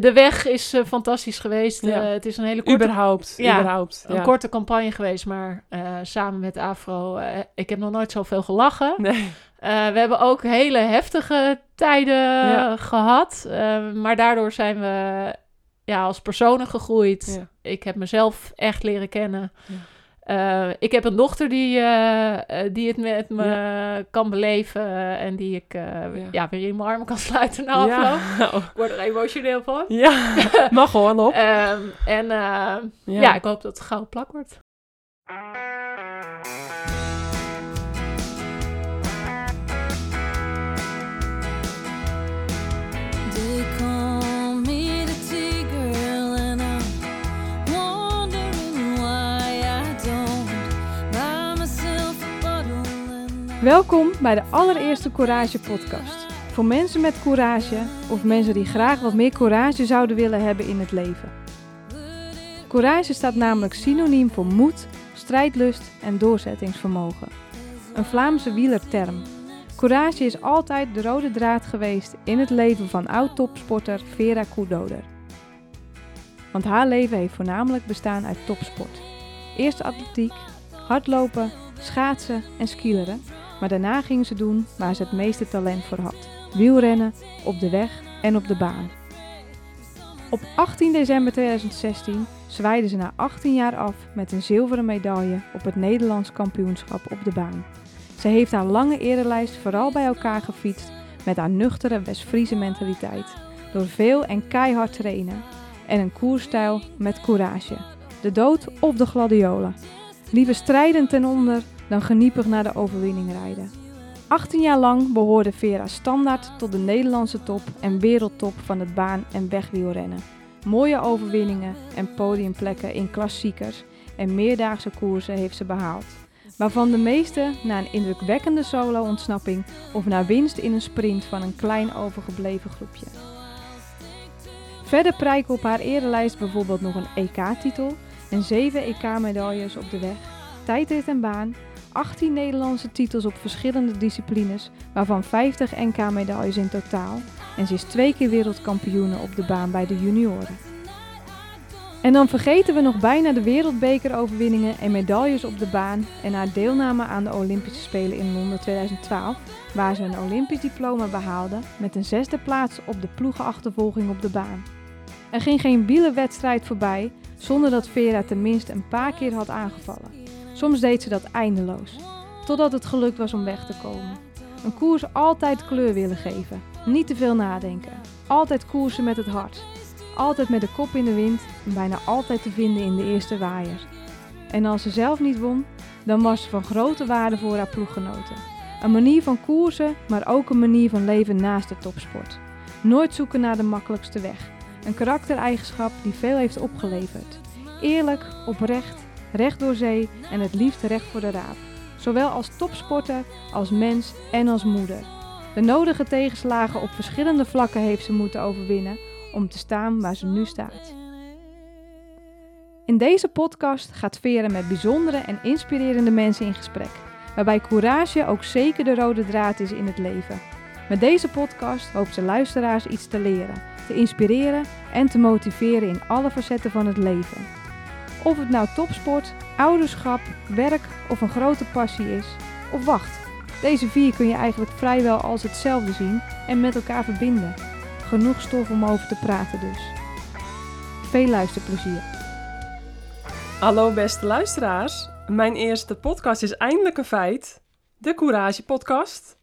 de weg is eh, fantastisch geweest. Ja. Eh, het is een hele korte, Überhaupt. Ja, überhaupt. een korte campagne geweest, maar eh, samen met Afro, ik heb nog nooit zoveel gelachen. Nee. We hebben ook hele heftige tijden gehad, eh, maar daardoor zijn we ja, als personen gegroeid. Ik heb mezelf echt leren kennen. Ja. Eh, ik heb een dochter die, eh, eh, die het met me kan beleven en die ik Ja. ja. weer in mijn armen kan sluiten na afloop. Ja. Ik word er emotioneel van. ja, mag gewoon op. Ehm, en ja. ik hoop dat het gauw plak wordt. Welkom bij de allereerste Courage podcast. Voor mensen met courage of mensen die graag wat meer courage zouden willen hebben in het leven. Courage staat namelijk synoniem voor moed, strijdlust en doorzettingsvermogen. Een Vlaamse wielerterm. Courage is altijd de rode draad geweest in het leven van oud-topsporter Vera Koedoder. Want haar leven heeft voornamelijk bestaan uit topsport. Eerst atletiek, hardlopen, schaatsen en skileren. Maar daarna ging ze doen waar ze het meeste talent voor had: wielrennen op de weg en op de baan. Op 18 december 2016 zwaaide ze na 18 jaar af met een zilveren medaille op het Nederlands kampioenschap op de baan. Ze heeft haar lange erelijst vooral bij elkaar gefietst met haar nuchtere West-Friese mentaliteit, door veel en keihard trainen en een koerstijl met courage. De dood of de gladiolen. Liever strijden ten onder dan geniepig naar de overwinning rijden. 18 jaar lang behoorde Vera standaard tot de Nederlandse top en wereldtop van het baan- en wegwielrennen. Mooie overwinningen en podiumplekken in klassiekers en meerdaagse koersen heeft ze behaald. Waarvan de meeste na een indrukwekkende solo-ontsnapping of na winst in een sprint van een klein overgebleven groepje. Verder prijken op haar erelijst bijvoorbeeld nog een EK-titel en 7 EK-medailles op de weg, tijdrit en baan, 18 Nederlandse titels op verschillende disciplines, waarvan 50 NK-medailles in totaal. En ze is twee keer wereldkampioene op de baan bij de junioren. En dan vergeten we nog bijna de wereldbekeroverwinningen en medailles op de baan en haar deelname aan de Olympische Spelen in Londen 2012, waar ze een Olympisch diploma behaalde met een zesde plaats op de ploegenachtervolging op de baan. Er ging geen wielerwedstrijd voorbij zonder dat Vera tenminste een paar keer had aangevallen. Soms deed ze dat eindeloos, totdat het gelukt was om weg te komen. Een koers altijd kleur willen geven, niet te veel nadenken, altijd koersen met het hart, altijd met de kop in de wind en bijna altijd te vinden in de eerste waaier. En als ze zelf niet won, dan was ze van grote waarde voor haar ploeggenoten. Een manier van koersen, maar ook een manier van leven naast de topsport. Nooit zoeken naar de makkelijkste weg. Een karaktereigenschap die veel heeft opgeleverd. Eerlijk, oprecht, recht door zee en het liefst recht voor de raap. Zowel als topsporter, als mens en als moeder. De nodige tegenslagen op verschillende vlakken heeft ze moeten overwinnen om te staan waar ze nu staat. In deze podcast gaat Vera met bijzondere en inspirerende mensen in gesprek, waarbij courage ook zeker de rode draad is in het leven. Met deze podcast hoopt ze luisteraars iets te leren, te inspireren en te motiveren in alle facetten van het leven. Of het nou topsport, ouderschap, werk of een grote passie is. Of wacht, deze vier kun je eigenlijk vrijwel als hetzelfde zien en met elkaar verbinden. Genoeg stof om over te praten dus. Veel luisterplezier. Hallo beste luisteraars. Mijn eerste podcast is eindelijk een feit. De Courage podcast.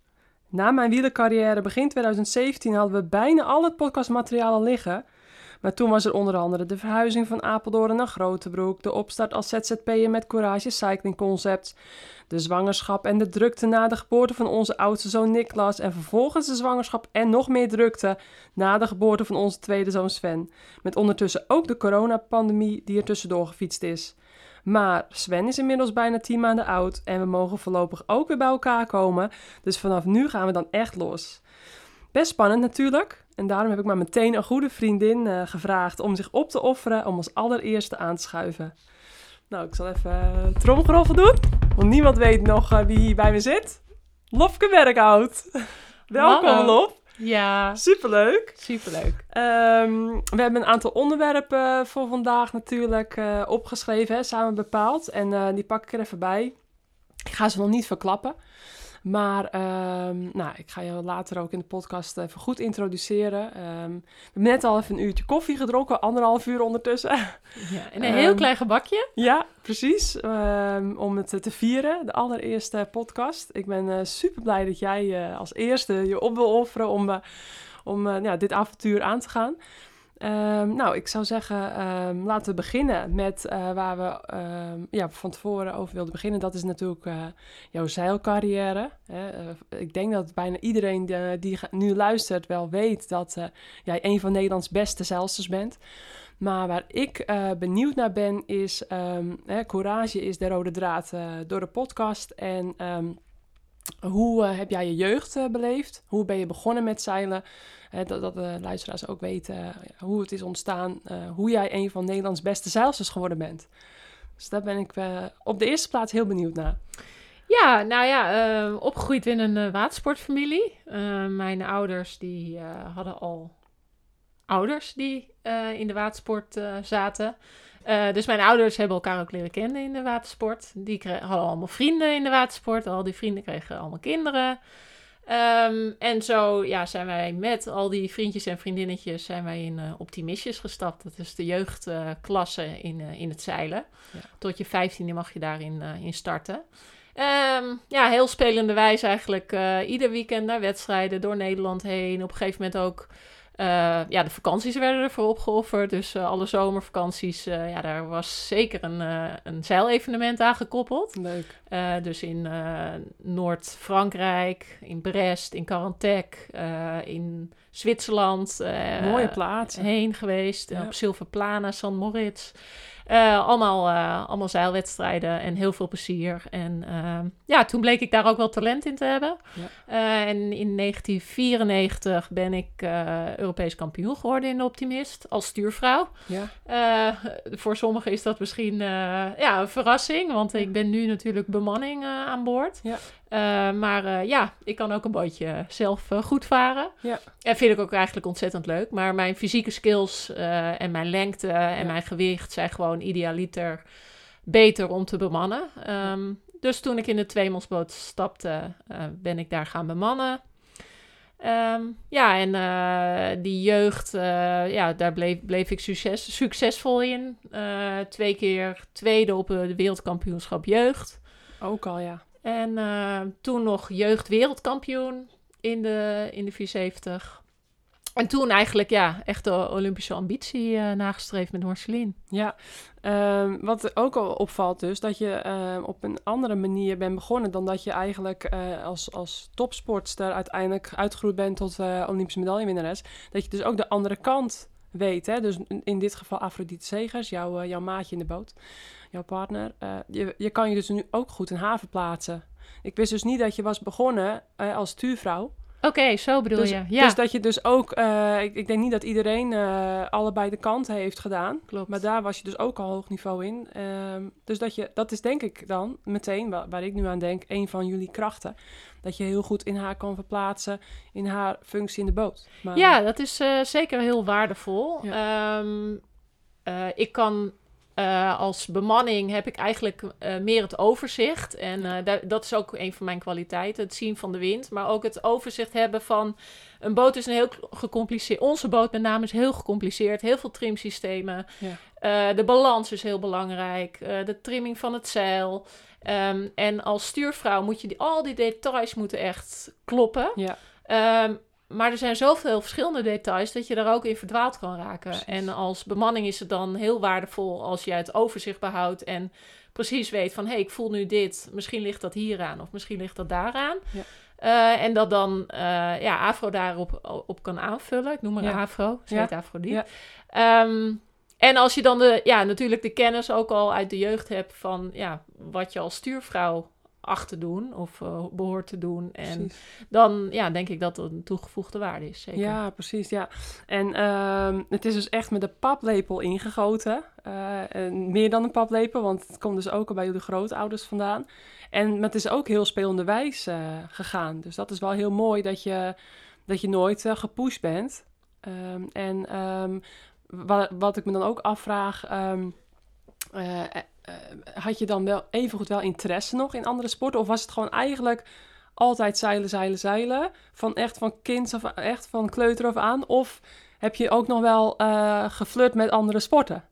Na mijn wielercarrière begin 2017 hadden we bijna al het podcastmateriaal al liggen. Maar toen was er onder andere de verhuizing van Apeldoorn naar Grotebroek, de opstart als ZZP'er met Courage Cycling Concepts, de zwangerschap en de drukte na de geboorte van onze oudste zoon Niklas en vervolgens de zwangerschap en nog meer drukte na de geboorte van onze tweede zoon Sven. Met ondertussen ook de coronapandemie die er tussendoor gefietst is. Maar Sven is inmiddels bijna 10 maanden oud en we mogen voorlopig ook weer bij elkaar komen. Dus vanaf nu gaan we dan echt los. Best spannend natuurlijk. En daarom heb ik maar meteen een goede vriendin eh, gevraagd om zich op te offeren om als allereerste aan te schuiven. Nou, ik zal even uh, tromgeroffel doen. Want niemand weet nog eh, wie hier bij me zit. Lofke Berghout. Welkom, Hallo. Lof. Ja, Superleuk. superleuk. Ehm, we hebben een aantal onderwerpen voor vandaag natuurlijk eh, opgeschreven, hè, samen bepaald. En eh, die pak ik er even bij. Ik ga ze nog niet verklappen. Maar ehm, nou, ik ga je later ook in de podcast even goed introduceren. Ehm, we hebben net al even een uurtje koffie gedronken, anderhalf uur ondertussen. Ja, en een heel Ehm, klein gebakje. ja, precies. Om het te vieren, de allereerste podcast. Ik ben super blij dat jij eh, als eerste je op wil offeren om, eh, om eh, ja, dit avontuur aan te gaan. Ehm, nou, ik zou zeggen, ehm, laten we beginnen met eh, waar we ehm, ja, van tevoren over wilden beginnen. Dat is natuurlijk eh, jouw zeilcarrière. Hè. Eh, ik denk dat bijna iedereen die nu luistert wel weet dat jij een van Nederlands beste zeilsters bent. Maar waar ik benieuwd naar ben is, hè, courage is de rode draad door de podcast. En hoe eh, heb jij je jeugd eh, beleefd? Hoe ben je begonnen met zeilen? Dat, dat de luisteraars ook weten eh, hoe het is ontstaan. eh, hoe jij een van Nederlands beste zeilsters geworden bent. Dus daar ben ik eh, op de eerste plaats heel benieuwd naar. Ja, nou ja, eh, opgegroeid in een eh, watersportfamilie. Eh, mijn ouders die eh, hadden al ouders die eh, in de watersport eh, zaten. Eh, dus mijn ouders hebben elkaar ook leren kennen in de watersport. Die hadden allemaal vrienden in de watersport. Al die vrienden kregen allemaal kinderen. Ehm, en zo ja, zijn wij met al die vriendjes en vriendinnetjes zijn wij in eh, Optimistjes gestapt. Dat is de jeugdklasse in, eh, in het zeilen. Ja. Tot je vijftiende mag je daarin in starten. Ehm, ja, heel spelende wijze eigenlijk. ieder weekend naar wedstrijden door Nederland heen. Op een gegeven moment ook... eh, ja, de vakanties werden ervoor opgeofferd. Dus eh, alle zomervakanties, eh, ja, daar was zeker een, een zeilevenement aan gekoppeld. Leuk. Dus in Noord-Frankrijk, in Brest, in Carantec, in Zwitserland. Mooie plaatsen. Heen geweest. Ja. Op Silverplana, San Moritz. Eh, allemaal, eh, allemaal zeilwedstrijden en heel veel plezier. En eh, ja, toen bleek ik daar ook wel talent in te hebben. Ja. Eh, en in 1994 ben ik Europees kampioen geworden in de Optimist als stuurvrouw. Ja, voor sommigen is dat misschien ja, een verrassing, want ik ben nu natuurlijk bemanning aan boord. Ja. Maar ja, ik kan ook een bootje zelf goed varen. Ja. En vind ik ook eigenlijk ontzettend leuk. Maar mijn fysieke skills en mijn lengte en Ja. mijn gewicht zijn gewoon idealiter beter om te bemannen. Ehm, dus toen ik in de tweemansboot stapte, eh, ben ik daar gaan bemannen. Ehm, ja, en eh, die jeugd, eh, ja, daar bleef, bleef ik succes, succesvol in. Twee keer tweede op het wereldkampioenschap jeugd. ook al ja. En toen nog jeugd-wereldkampioen in de, in de 470. En toen eigenlijk, ja, echt de Olympische ambitie eh, nagestreefd met Marceline. Ja, ehm, wat ook al opvalt dus, dat je ehm, op een andere manier bent begonnen dan dat je eigenlijk eh, als, als topsportster uiteindelijk uitgegroeid bent tot eh, Olympische medaillewinnares. Dat je dus ook de andere kant weet, hè? Dus in- dit geval Afrodite Segers, jouw, jouw maatje in de boot, jouw partner. Je, je kan je dus nu ook goed in haven plaatsen. Ik wist dus niet dat je was begonnen als stuurvrouw. Oké, zo bedoel Dus, je. Ja, dus dat je dus ook, eh, ik, ik denk niet dat iedereen eh, allebei de kanten heeft gedaan. klopt. Maar daar was je dus ook al hoog niveau in. Ehm, dus dat, je, dat is denk ik dan meteen, waar, waar ik nu aan denk, een van jullie krachten. Dat je heel goed in haar kan verplaatsen in haar functie in de boot. Maar, Ja, dat is eh, zeker heel waardevol. Ehm, eh, ik kan eh, als bemanning heb ik eigenlijk eh, meer het overzicht. En eh, da- dat is ook een van mijn kwaliteiten, het zien van de wind. Maar ook het overzicht hebben van... Een boot is een heel gecompliceerd... Onze boot met name is heel gecompliceerd. Heel veel trimsystemen. Ja. De balans is heel belangrijk. de trimming van het zeil. Ehm, en als stuurvrouw moet je die, al die details moeten echt kloppen. Ja, Ehm, maar er zijn zoveel verschillende details dat je daar ook in verdwaald kan raken. Precies. En als bemanning is het dan heel waardevol als je het overzicht behoudt en precies weet van hé, hey, ik voel nu dit, misschien ligt dat hier aan of misschien ligt dat daaraan. Ja. Eh, en dat dan eh, ja, Afro daarop op kan aanvullen. Ik noem maar Ja. Afro, ze Ja. heet Afrodite. Ja. Ehm, en als je dan de, ja, natuurlijk de kennis ook al uit de jeugd hebt van ja, wat je als stuurvrouw acht te doen of eh, behoort te doen. En precies. dan ja, denk ik dat het een toegevoegde waarde is. Zeker. Ja, precies. Ja. En ehm, het is dus echt met de paplepel ingegoten. En meer dan een paplepel, want het komt dus ook al bij jullie grootouders vandaan. En het is ook heel spelenderwijs eh gegaan. Dus dat is wel heel mooi dat je dat je nooit gepusht bent. Ehm, en ehm, wa- wat ik me dan ook afvraag, had je dan wel evengoed wel interesse nog in andere sporten? Of was het gewoon eigenlijk altijd zeilen, zeilen, zeilen? Van echt van kind of echt van kleuter af aan? Of heb je ook nog wel eh geflirt met andere sporten?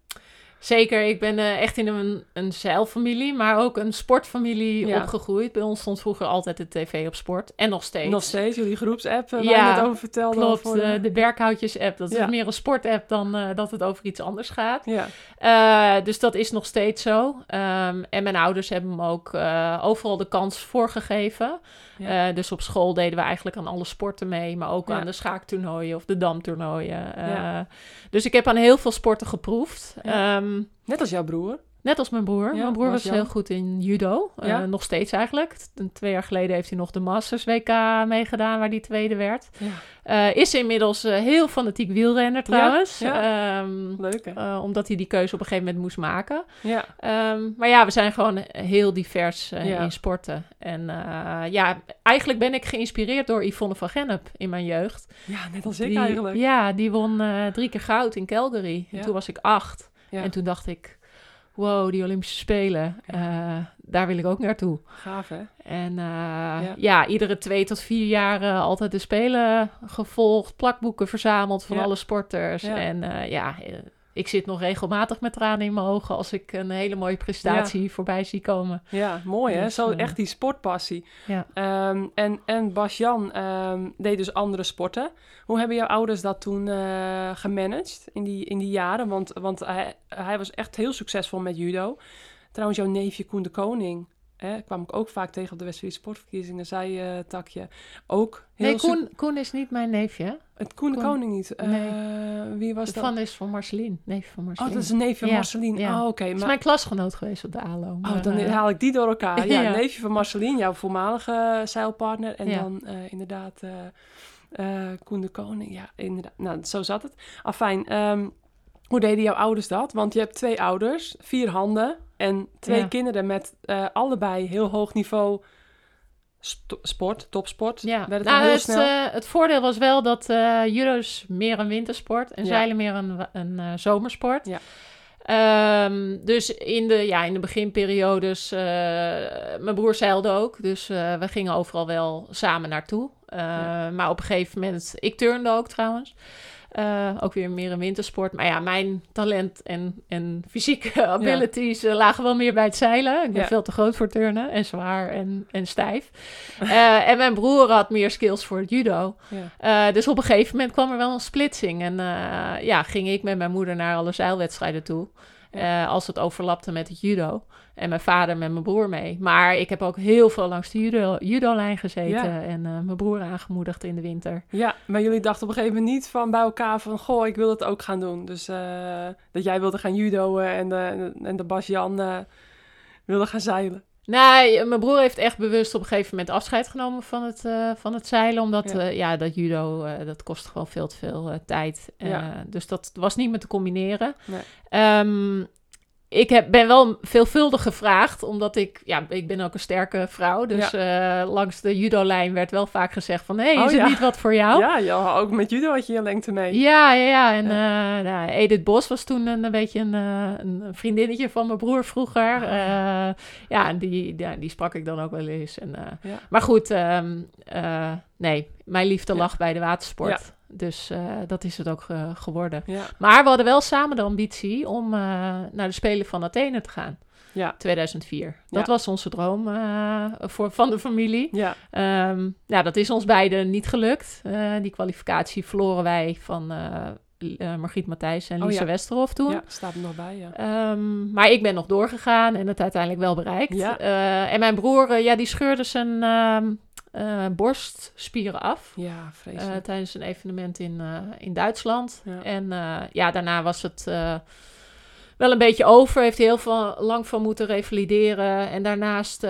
Zeker, ik ben eh, echt in een, een zeilfamilie, maar ook een sportfamilie Ja. opgegroeid. Bij ons stond vroeger altijd de tv op sport. En nog steeds. Nog steeds, jullie groepsapp eh, waar Ja, je net over vertelde. Klopt, voor de- eh, de Berkhoutjes-app. Dat Ja. is meer een sportapp dan eh, dat het over iets anders gaat. Ja, Eh, dus dat is nog steeds zo. Ehm, en mijn ouders hebben me ook eh, overal de kans voorgegeven. Ja. Eh, dus op school deden we eigenlijk aan alle sporten mee, maar ook Ja. aan de schaaktoernooien of de damtoernooien. Ja. Dus ik heb aan heel veel sporten geproefd. Ehm, net als jouw broer. Net als mijn broer. Ja, mijn broer was heel goed in judo. Eh, nog steeds eigenlijk. Twee jaar geleden heeft hij nog de Masters WK meegedaan, waar hij tweede werd. Ja. Eh, is inmiddels eh, heel fanatiek wielrenner trouwens. Ehm, Leuk hè? omdat hij die keuze op een gegeven moment moest maken. Ja, Ehm, maar ja, we zijn gewoon heel divers in sporten. En ja, eigenlijk ben ik geïnspireerd door Yvonne van Gennep in mijn jeugd. ja net als ik eigenlijk. Ja, die won drie keer goud in Calgary. En toen was ik acht. En toen dacht ik, wow, die Olympische Spelen, eh, daar wil ik ook naartoe. Gaaf hè? En eh, Ja. ja. iedere twee tot vier jaar altijd de Spelen gevolgd, plakboeken verzameld van Ja. alle sporters. Ja. En eh, ja, ik zit nog regelmatig met tranen in mijn ogen als ik een hele mooie prestatie voorbij zie komen. Ja, mooi hè? Dus, Zo eh, echt die sportpassie. Ja. Ehm, en, en Bas-Jan ehm, deed dus andere sporten. Hoe hebben jouw ouders dat toen eh, gemanaged in die, in die jaren? Want, want hij, hij was echt heel succesvol met judo. Trouwens, jouw neefje Koen de Koning... Hè, kwam ik ook vaak tegen op de West-Friese Sportverkiezingen, zei eh, Takje. Ook heel Nee, Koen, Koen is niet mijn neefje. Het Koen de Koen- Koning niet. Eh, Nee. wie was dat? Van is van Marceline. Neef van Oh, Marceline. dat is een neefje van Ja, Marceline. ja. Oh, oké. Is maar- mijn klasgenoot geweest op de ALO. Oh, maar, dan eh, haal ik die door elkaar. Ja, Ja. neefje van Marceline, jouw voormalige zeilpartner. En dan inderdaad Koen de Koning. Ja, inderdaad. Nou, zo zat het. Afijn, ehm, hoe deden jouw ouders dat? Want je hebt twee ouders, vier handen en twee Ja. kinderen met eh, allebei heel hoog niveau sport, topsport. Ja, Werd het nou, heel het, snel? eh, het voordeel was wel dat judo is meer een wintersport en Ja. zeilen meer een, een zomersport. Ja. Ehm, dus in de, ja, in de beginperiodes, mijn broer zeilde ook, dus we gingen overal wel samen naartoe. Ja. Maar op een gegeven moment, ik turnde ook trouwens. Eh, ook weer meer een wintersport. Maar ja, mijn talent en, en fysieke abilities eh, lagen wel meer bij het zeilen. Ik ben Ja. veel te groot voor turnen en zwaar en, en stijf. Eh, en mijn broer had meer skills voor het judo. ja. Dus op een gegeven moment kwam er wel een splitsing. En ja, ging ik met mijn moeder naar alle zeilwedstrijden toe. Eh, als het overlapte met het judo. En mijn vader met mijn broer mee. Maar ik heb ook heel veel langs de judo, judo-lijn gezeten. Ja. En eh, mijn broer aangemoedigd in de winter. ja, maar jullie dachten op een gegeven moment niet van bij elkaar van... Goh, ik wil het ook gaan doen. Dus eh, dat jij wilde gaan judoën en de, en de Bas-Jan wilde gaan zeilen. Nee, mijn broer heeft echt bewust op een gegeven moment afscheid genomen van het, eh, van het zeilen. Omdat Ja. ja. ja, dat judo, eh, dat kost gewoon veel te veel eh, tijd. Eh, Ja. Dus dat was niet meer te combineren. Nee. Ehm, ik heb, ben wel veelvuldig gevraagd, omdat ik, ja, ik ben ook een sterke vrouw. Dus eh, langs de judo-lijn werd wel vaak gezegd van, hé, hey, Oh, is het ja. niet wat voor jou? Ja, ja, ook met judo had je je lengte mee. Ja, ja, ja. En eh, nou, Edith Bos was toen een, een beetje een, eh, een vriendinnetje van mijn broer vroeger. Oh, Eh, ja, en die, die sprak ik dan ook wel eens. En. Maar goed, ehm, eh, nee, mijn liefde lag bij de watersport. Dus eh, dat is het ook eh, geworden. Ja, Maar we hadden wel samen de ambitie om eh, naar de Spelen van Athene te gaan. ja, 2004. Dat Ja. was onze droom voor, van de familie. ja. Ehm, nou, dat is ons beiden niet gelukt. Die kwalificatie verloren wij van eh, Margriet Matthijs en Oh, Lise ja. Westerhof toen. ja staat er nog bij, ja. Ehm, maar ik ben nog doorgegaan en het uiteindelijk wel bereikt. Ja. En mijn broer, ja, die scheurde zijn ehm, eh, borstspieren af. Ja, eh, tijdens een evenement in, eh, in Duitsland. Ja. En ja, daarna was het wel een beetje over. Heeft hij heel veel, lang van moeten revalideren. En daarnaast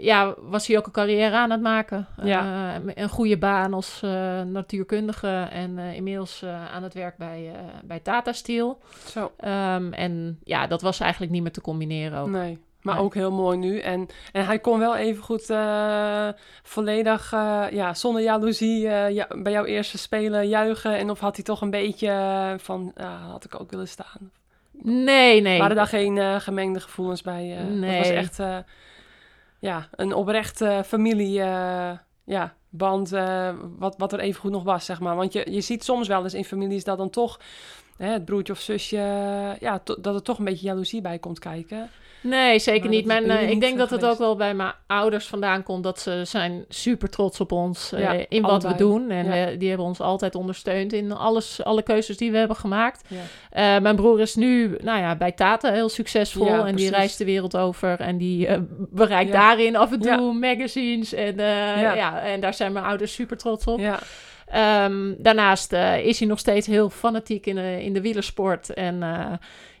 ja, was hij ook een carrière aan het maken. Ja. Een goede baan als natuurkundige. En inmiddels aan het werk bij, bij Tata Steel. Zo. Ehm, en ja, dat was eigenlijk niet meer te combineren ook. Nee, Maar Nee. ook heel mooi nu. En, en hij kon wel even goed eh, volledig, eh, ja, zonder jaloezie eh, ja, bij jouw eerste spelen juichen. En of had hij toch een beetje van, ah, had ik ook willen staan. Nee, nee. Waren daar geen gemengde gevoelens bij? eh? Dat was Nee. echt ja, een oprechte familie, ja, band, wat, wat er even goed nog was, zeg maar. Want je, je ziet soms wel eens in families dat dan toch hè, het broertje of zusje, ja, dat er toch een beetje jaloezie bij komt kijken. Nee, zeker niet. eh, ik denk dat het ook wel bij mijn ouders vandaan komt. Dat ze zijn super trots op ons eh, Ja, in wat we doen. En Ja. we- die hebben ons altijd ondersteund in alles, alle keuzes die we hebben gemaakt. Ja. Eh, mijn broer is nu nou ja, bij Tata heel succesvol. En die reist de wereld over. En die eh, bereikt daarin af en toe magazines. En, eh, Ja. ja. en daar zijn mijn ouders super trots op. Ehm, daarnaast eh, is hij nog steeds heel fanatiek in de, in de wielersport. En eh,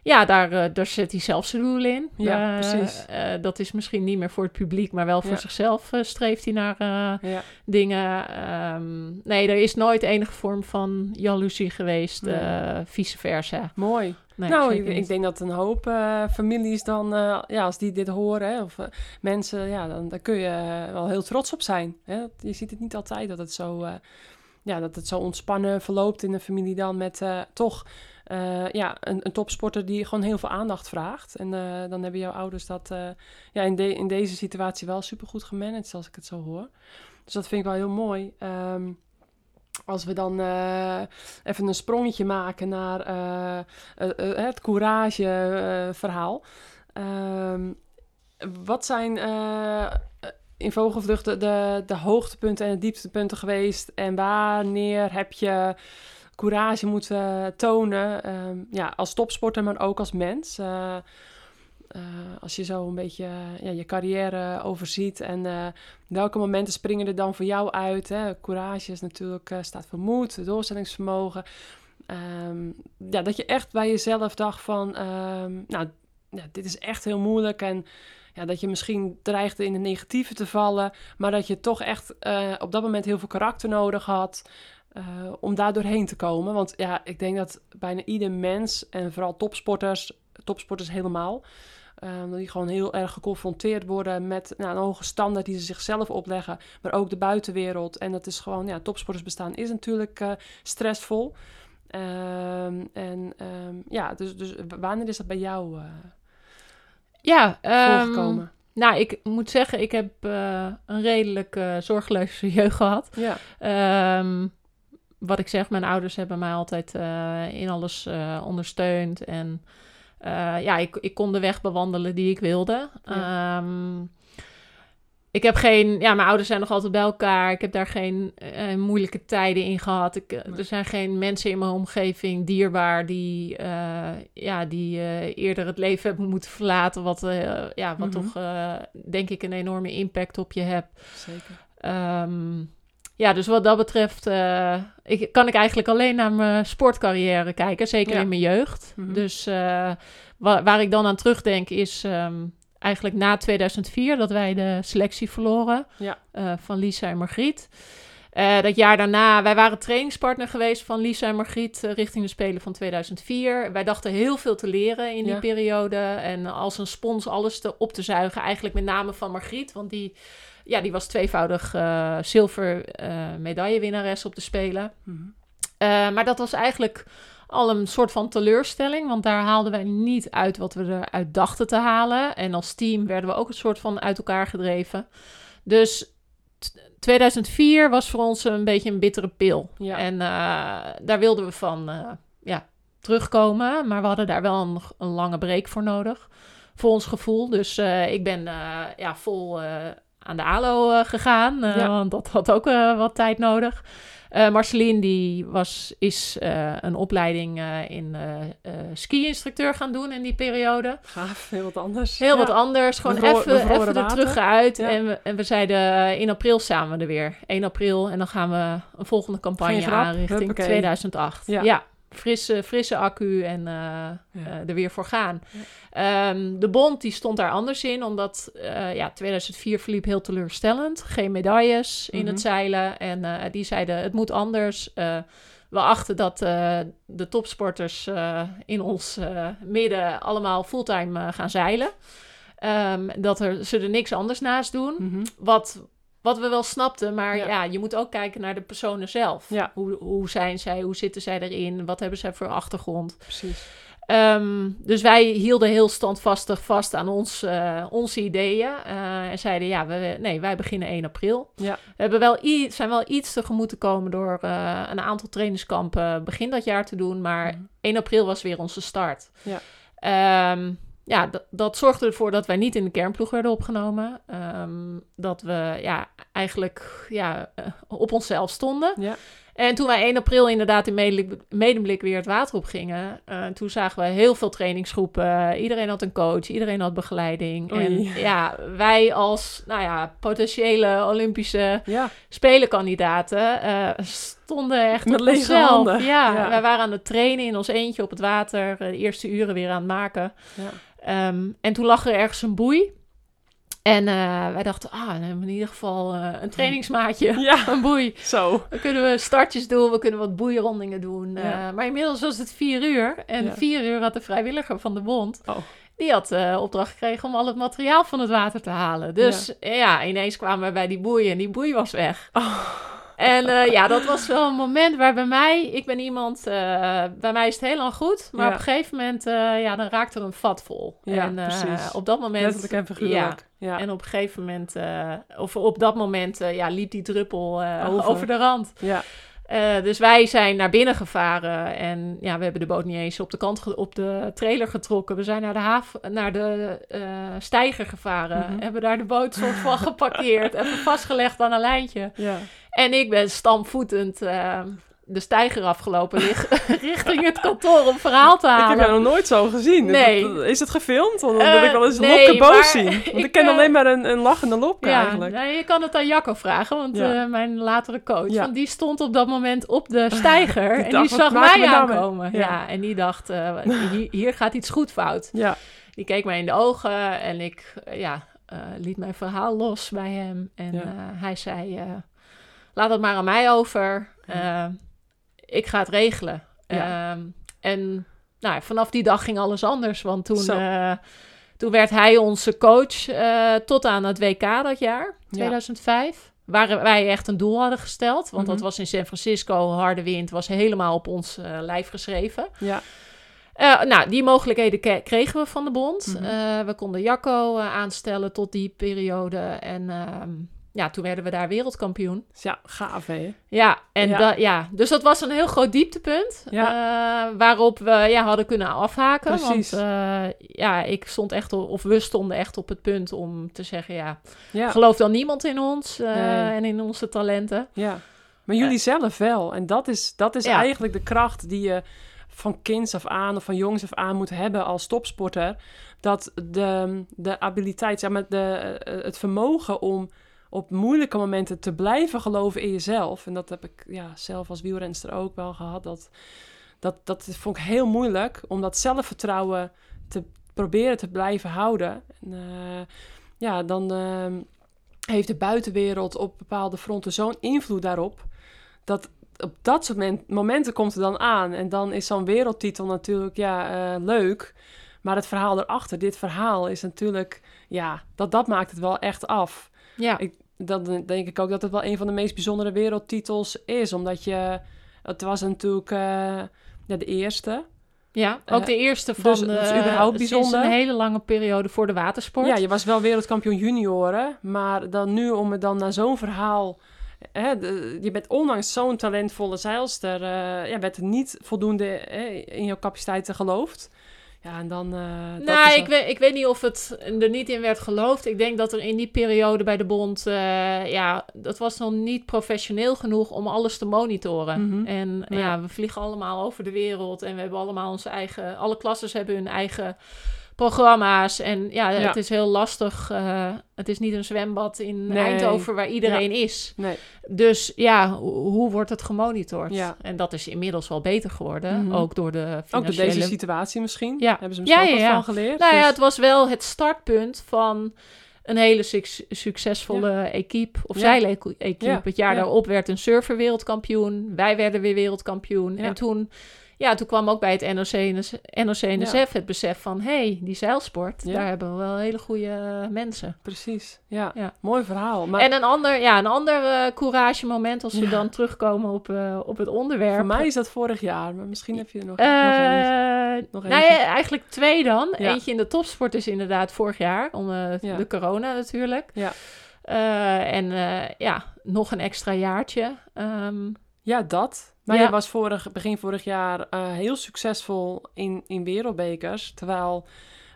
ja, daar, eh, daar zet hij zelf zijn doel in. Ja, precies. dat is misschien niet meer voor het publiek, maar wel voor Ja. zichzelf streeft hij naar ja. dingen. Ehm, nee, er is nooit enige vorm van jaloezie geweest, Nee. vice versa. mooi. Nee, nou, ik, ik denk dat een hoop families dan, ja, als die dit horen, hè, of mensen, ja, dan, daar kun je wel heel trots op zijn. Hè? Je ziet het niet altijd dat het zo, ja, dat het zo ontspannen verloopt in een familie dan met eh, toch, eh, ja, een, een topsporter die gewoon heel veel aandacht vraagt. En eh, dan hebben jouw ouders dat, ja, in, de, in deze situatie wel supergoed gemanaged, zoals ik het zo hoor. Dus dat vind ik wel heel mooi. Ehm, als we dan even een sprongetje maken naar het courage-verhaal. Ehm, wat zijn in vogelvlucht de, de, hoogtepunten en de dieptepunten geweest? En wanneer heb je courage moeten tonen? Ehm, ja, als topsporter, maar ook als mens. Eh, eh, als je zo een beetje ja, je carrière overziet en eh, welke momenten springen er dan voor jou uit? Hè? Courage is natuurlijk, staat voor moed, doorzettingsvermogen. Ehm, ja, dat je echt bij jezelf dacht van, ehm, nou, ja, dit is echt heel moeilijk en ja, dat je misschien dreigde in de negatieve te vallen, maar dat je toch echt eh, op dat moment heel veel karakter nodig had eh, om daar doorheen te komen. Want ja, ik denk dat bijna ieder mens en vooral topsporters, topsporters helemaal, dat die gewoon heel erg geconfronteerd worden met nou, een hoge standaard die ze zichzelf opleggen, maar ook de buitenwereld. En dat is gewoon, ja, topsporters bestaan is natuurlijk eh, stressvol. Ehm, en ehm, ja, dus, dus wanneer is dat bij jou eh Ja, ehm, voorgekomen? nou, ik moet zeggen, ik heb eh, een redelijk eh, zorgeloze jeugd gehad. Ja, Ehm, wat ik zeg, mijn ouders hebben mij altijd eh, in alles ondersteund. En ja, ik, ik kon de weg bewandelen die ik wilde. Ehm, ik heb geen... Ja, mijn ouders zijn nog altijd bij elkaar. Ik heb daar geen eh, moeilijke tijden in gehad. Ik, eh, Nee. Er zijn geen mensen in mijn omgeving dierbaar... die, eh, ja, die eh, eerder het leven hebben moeten verlaten. Wat, eh, ja, wat Mhm. toch, eh, denk ik, een enorme impact op je hebt. zeker. Ehm, ja, dus wat dat betreft eh, ik, kan ik eigenlijk alleen naar mijn sportcarrière kijken, zeker Ja. in mijn jeugd. Mhm. Dus eh, wa- waar ik dan aan terugdenk is ehm, eigenlijk na 2004 dat wij de selectie verloren Ja. eh, van Lisa en Margriet. Eh, dat jaar daarna, wij waren trainingspartner geweest van Lisa en Margriet eh, richting de Spelen van 2004. Wij dachten heel veel te leren in die Ja. periode. En als een spons alles te, op te zuigen, eigenlijk met name van Margriet. Want die, ja, die was tweevoudig zilver medaillewinnares op de Spelen. Mhm. Maar dat was eigenlijk al een soort van teleurstelling, want daar haalden wij niet uit wat we eruit dachten te halen. En als team werden we ook een soort van uit elkaar gedreven. Dus t- 2004 was voor ons een beetje een bittere pil. Ja. En eh, daar wilden we van eh, ja, terugkomen, maar we hadden daar wel een, een lange break voor nodig, voor ons gevoel. Dus eh, ik ben ja, vol aan de ALO gegaan, Ja. want dat had ook wat tijd nodig. Eh Marceline die was, is eh, een opleiding eh, in ski-instructeur gaan doen in die periode. Gaaf, heel wat anders. Heel Ja. wat anders, gewoon Bevro- even, even er terug uit. Ja. En, we, en we zeiden in april samen er weer. 1 april en dan gaan we een volgende campagne Geen grap, aan richting huppakee. 2008. Ja. Ja, frisse, frisse accu en eh, eh, er weer voor gaan. Ehm, de bond die stond daar anders in, omdat eh, ja, 2004 verliep heel teleurstellend. Geen medailles in Mhm. het zeilen. En die zeiden, het moet anders. We achten dat de topsporters in ons midden allemaal fulltime gaan zeilen. Ehm, dat er, ze er niks anders naast doen. Mhm. Wat, wat we wel snapten, maar Ja. ja. je moet ook kijken naar de personen zelf. Ja. Hoe, hoe zijn zij? Hoe zitten zij erin? Wat hebben zij voor achtergrond? Precies. Ehm, dus wij hielden heel standvastig vast aan ons, eh, onze ideeën. eh, en zeiden, ja, we, nee, wij beginnen 1 april. Ja. We hebben wel i- zijn wel iets tegemoet te komen door eh, een aantal trainingskampen begin dat jaar te doen. Maar Mhm. 1 april was weer onze start. Ja. Ehm, ja, dat, dat zorgde ervoor dat wij niet in de kernploeg werden opgenomen. Ehm, dat we ja, eigenlijk ja, eh, op onszelf stonden. Ja. En toen wij 1 april inderdaad in Medemblik, Medemblik weer het water op gingen, eh, toen zagen we heel veel trainingsgroepen. Iedereen had een coach, iedereen had begeleiding. Oei. En ja, wij als nou ja, potentiële Olympische Ja. spelenkandidaten eh, stonden echt Met op lege onszelf. handen. Ja, Ja. wij waren aan het trainen in ons eentje op het water, de eerste uren weer aan het maken. Ja. Ehm, en toen lag er ergens een boei. En eh, wij dachten, ah, dan hebben we in ieder geval eh, een trainingsmaatje. Ja. Een boei. Zo. Dan kunnen we startjes doen, we kunnen wat boeirondingen doen. Ja. Eh, maar inmiddels was het vier uur. En Ja. vier uur had de vrijwilliger van de bond... Oh. Die had opdracht gekregen om al het materiaal van het water te halen. Dus ja, ineens kwamen we bij die boei en die boei was weg. Oh. En eh, ja, dat was wel een moment waar bij mij... Ik ben iemand... eh, bij mij is het heel lang goed. Maar Ja. op een gegeven moment... eh, ja, dan raakt er een vat vol. Ja, en precies. op dat moment... Letterlijk en figuurlijk. Ja. En op een gegeven moment... of op dat moment ja, liep die druppel Over. over. de rand. Ja. Dus wij zijn naar binnen gevaren en ja, we hebben de boot niet eens op de kant op de trailer getrokken. We zijn naar de haven, naar de eh steiger gevaren, Mhm. hebben daar de boot soort van geparkeerd, even vastgelegd aan een lijntje. Ja. En ik ben stampvoetend eh, de steiger afgelopen richting het kantoor om verhaal te Ik halen. heb jou nog nooit zo gezien. Nee. Is het gefilmd? Want dan Eh, wil ik wel eens nee, Lopke boos maar zien. Want ik, ik, ken eh, alleen maar een, een lachende Lopke Ja, eigenlijk. nou, je kan het aan Jacco vragen, want Ja. eh, mijn latere coach. Ja. Want die stond op dat moment op de steiger Die en dacht, die zag mij nou aankomen. Ja. En die dacht, hier, hier gaat iets goed fout. Ja. Die keek mij in de ogen en ik ja, liet mijn verhaal los bij hem. En Ja. hij zei, laat het maar aan mij over. Eh, ik ga het regelen. Ehm, en nou, vanaf die dag ging alles anders. Want toen, eh, toen werd hij onze coach eh, tot aan het WK dat jaar, Ja. 2005. Waar wij echt een doel hadden gesteld. Want Mhm. dat was in San Francisco, harde wind, was helemaal op ons lijf geschreven. Ja. Nou, die mogelijkheden kregen we van de bond. Mhm. We konden Jacco aanstellen tot die periode. En ehm, ja, toen werden we daar wereldkampioen. Ja, gaaf hè. Ja, en Ja. ja. ja, dus dat was een heel groot dieptepunt. eh, waarop we ja, hadden kunnen afhaken. Precies. Want eh, ja, ik stond echt, op, of we stonden echt op het punt om te zeggen: ja, Ja. gelooft dan niemand in ons eh, Nee. en in onze talenten? Ja, maar jullie zelf wel. En dat is, dat is Ja. eigenlijk de kracht die je van kinds af aan of van jongs af aan moet hebben als topsporter. Dat de, de abiliteit, zeg maar, de, het vermogen om op moeilijke momenten te blijven geloven in jezelf. En dat heb ik ja, zelf als wielrenster ook wel gehad. Dat, dat, dat vond ik heel moeilijk om dat zelfvertrouwen te proberen te blijven houden. En, eh, ja, dan ehm, heeft de buitenwereld op bepaalde fronten zo'n invloed daarop. Dat op dat soort men- momenten komt het dan aan. En dan is zo'n wereldtitel natuurlijk ja, eh, leuk. Maar het verhaal erachter, dit verhaal is natuurlijk, ja, dat, dat maakt het wel echt af. Ja, Ik- Dan denk ik ook dat het wel een van de meest bijzondere wereldtitels is. Omdat je, het was natuurlijk eh, ja, de eerste. ja ook eh, de eerste van dus dat is de, überhaupt sinds bijzonder. een hele lange periode voor de watersport. Ja, je was wel wereldkampioen junioren. Maar dan nu om het dan naar zo'n verhaal... Hè, de- je bent ondanks zo'n talentvolle zeilster... eh, ja, werd er niet voldoende hè, in jouw capaciteiten geloofd. Ja, en dan... eh, dat Nou, ik weet, ik weet niet of het er niet in werd geloofd. Ik denk dat er in die periode bij de bond, eh, ja, dat was nog niet professioneel genoeg om alles te monitoren. Mhm. En Ja. ja. we vliegen allemaal over de wereld en we hebben allemaal onze eigen, alle klasses hebben hun eigen programma's. En ja, Ja. het is heel lastig. eh, het is niet een zwembad in Nee. Eindhoven waar iedereen is. Nee, Dus ja, ho- hoe wordt het gemonitord? Ja. En dat is inmiddels wel beter geworden, Mhm. ook door de ook door financiële... deze situatie misschien. Ja. Hebben ze Ja, misschien ja, ja. wat van geleerd. Nou ja, Dus- het was wel het startpunt van een hele suc- succesvolle equipe. Of Ja. zeilequipe. Ja, Het jaar ja. daarop werd een surfer wereldkampioen. Wij werden weer wereldkampioen. Ja. En toen ja, toen kwam ook bij het NOC, NOC-NSF het besef van... hé, hey, die zeilsport, Ja. daar hebben we wel hele goede mensen. Precies. Ja, Ja. mooi verhaal. Maar En een ander, ja, een ander eh courage moment, als we Ja. dan terugkomen op, eh, op het onderwerp. voor mij is dat vorig jaar, maar misschien heb je er nog, Eh, nog een. nog nou ja, eigenlijk twee dan. Ja. Eentje in de topsport is inderdaad vorig jaar, om eh, Ja. de corona natuurlijk. Ja. Eh, en eh, ja, nog een extra jaartje. Ehm, Ja, dat. Maar Ja. je was vorig, begin vorig jaar eh, heel succesvol in, in wereldbekers. Terwijl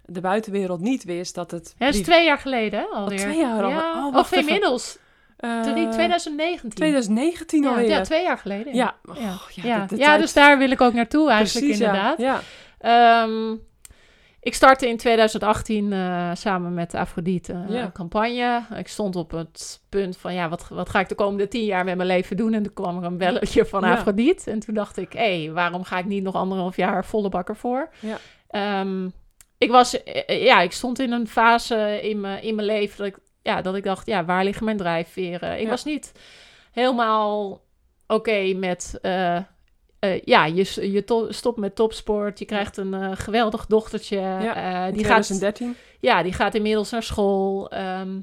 de buitenwereld niet wist dat het... ja, dat is twee jaar geleden hè, alweer. twee jaar al? Ja, Oh, of inmiddels. Drie- 2019. 2019 ja, alweer. ja, twee jaar geleden. Ja, ja. oh, ja, ja. de- de Ja, tijd- dus daar wil ik ook naartoe eigenlijk Precies, inderdaad. Ja. Ehm, ik startte in 2018 eh, samen met Afrodite eh, Ja. een campagne. Ik stond op het punt van, ja, wat, wat ga ik de komende tien jaar met mijn leven doen? En toen kwam er een belletje van Ja. Afrodite. En toen dacht ik, hé, hey, waarom ga ik niet nog anderhalf jaar volle bakker voor? Ja. Ehm, ik was, eh, ja, ik stond in een fase in mijn, in mijn leven dat ik, ja, dat ik dacht, ja, waar liggen mijn drijfveren? Ik Ja. was niet helemaal oké met... eh, eh, ja, je, je to- stopt met topsport. Je krijgt een eh, geweldig dochtertje. Ja, In die, gaat, 2013. ja, die gaat inmiddels naar school. Ehm,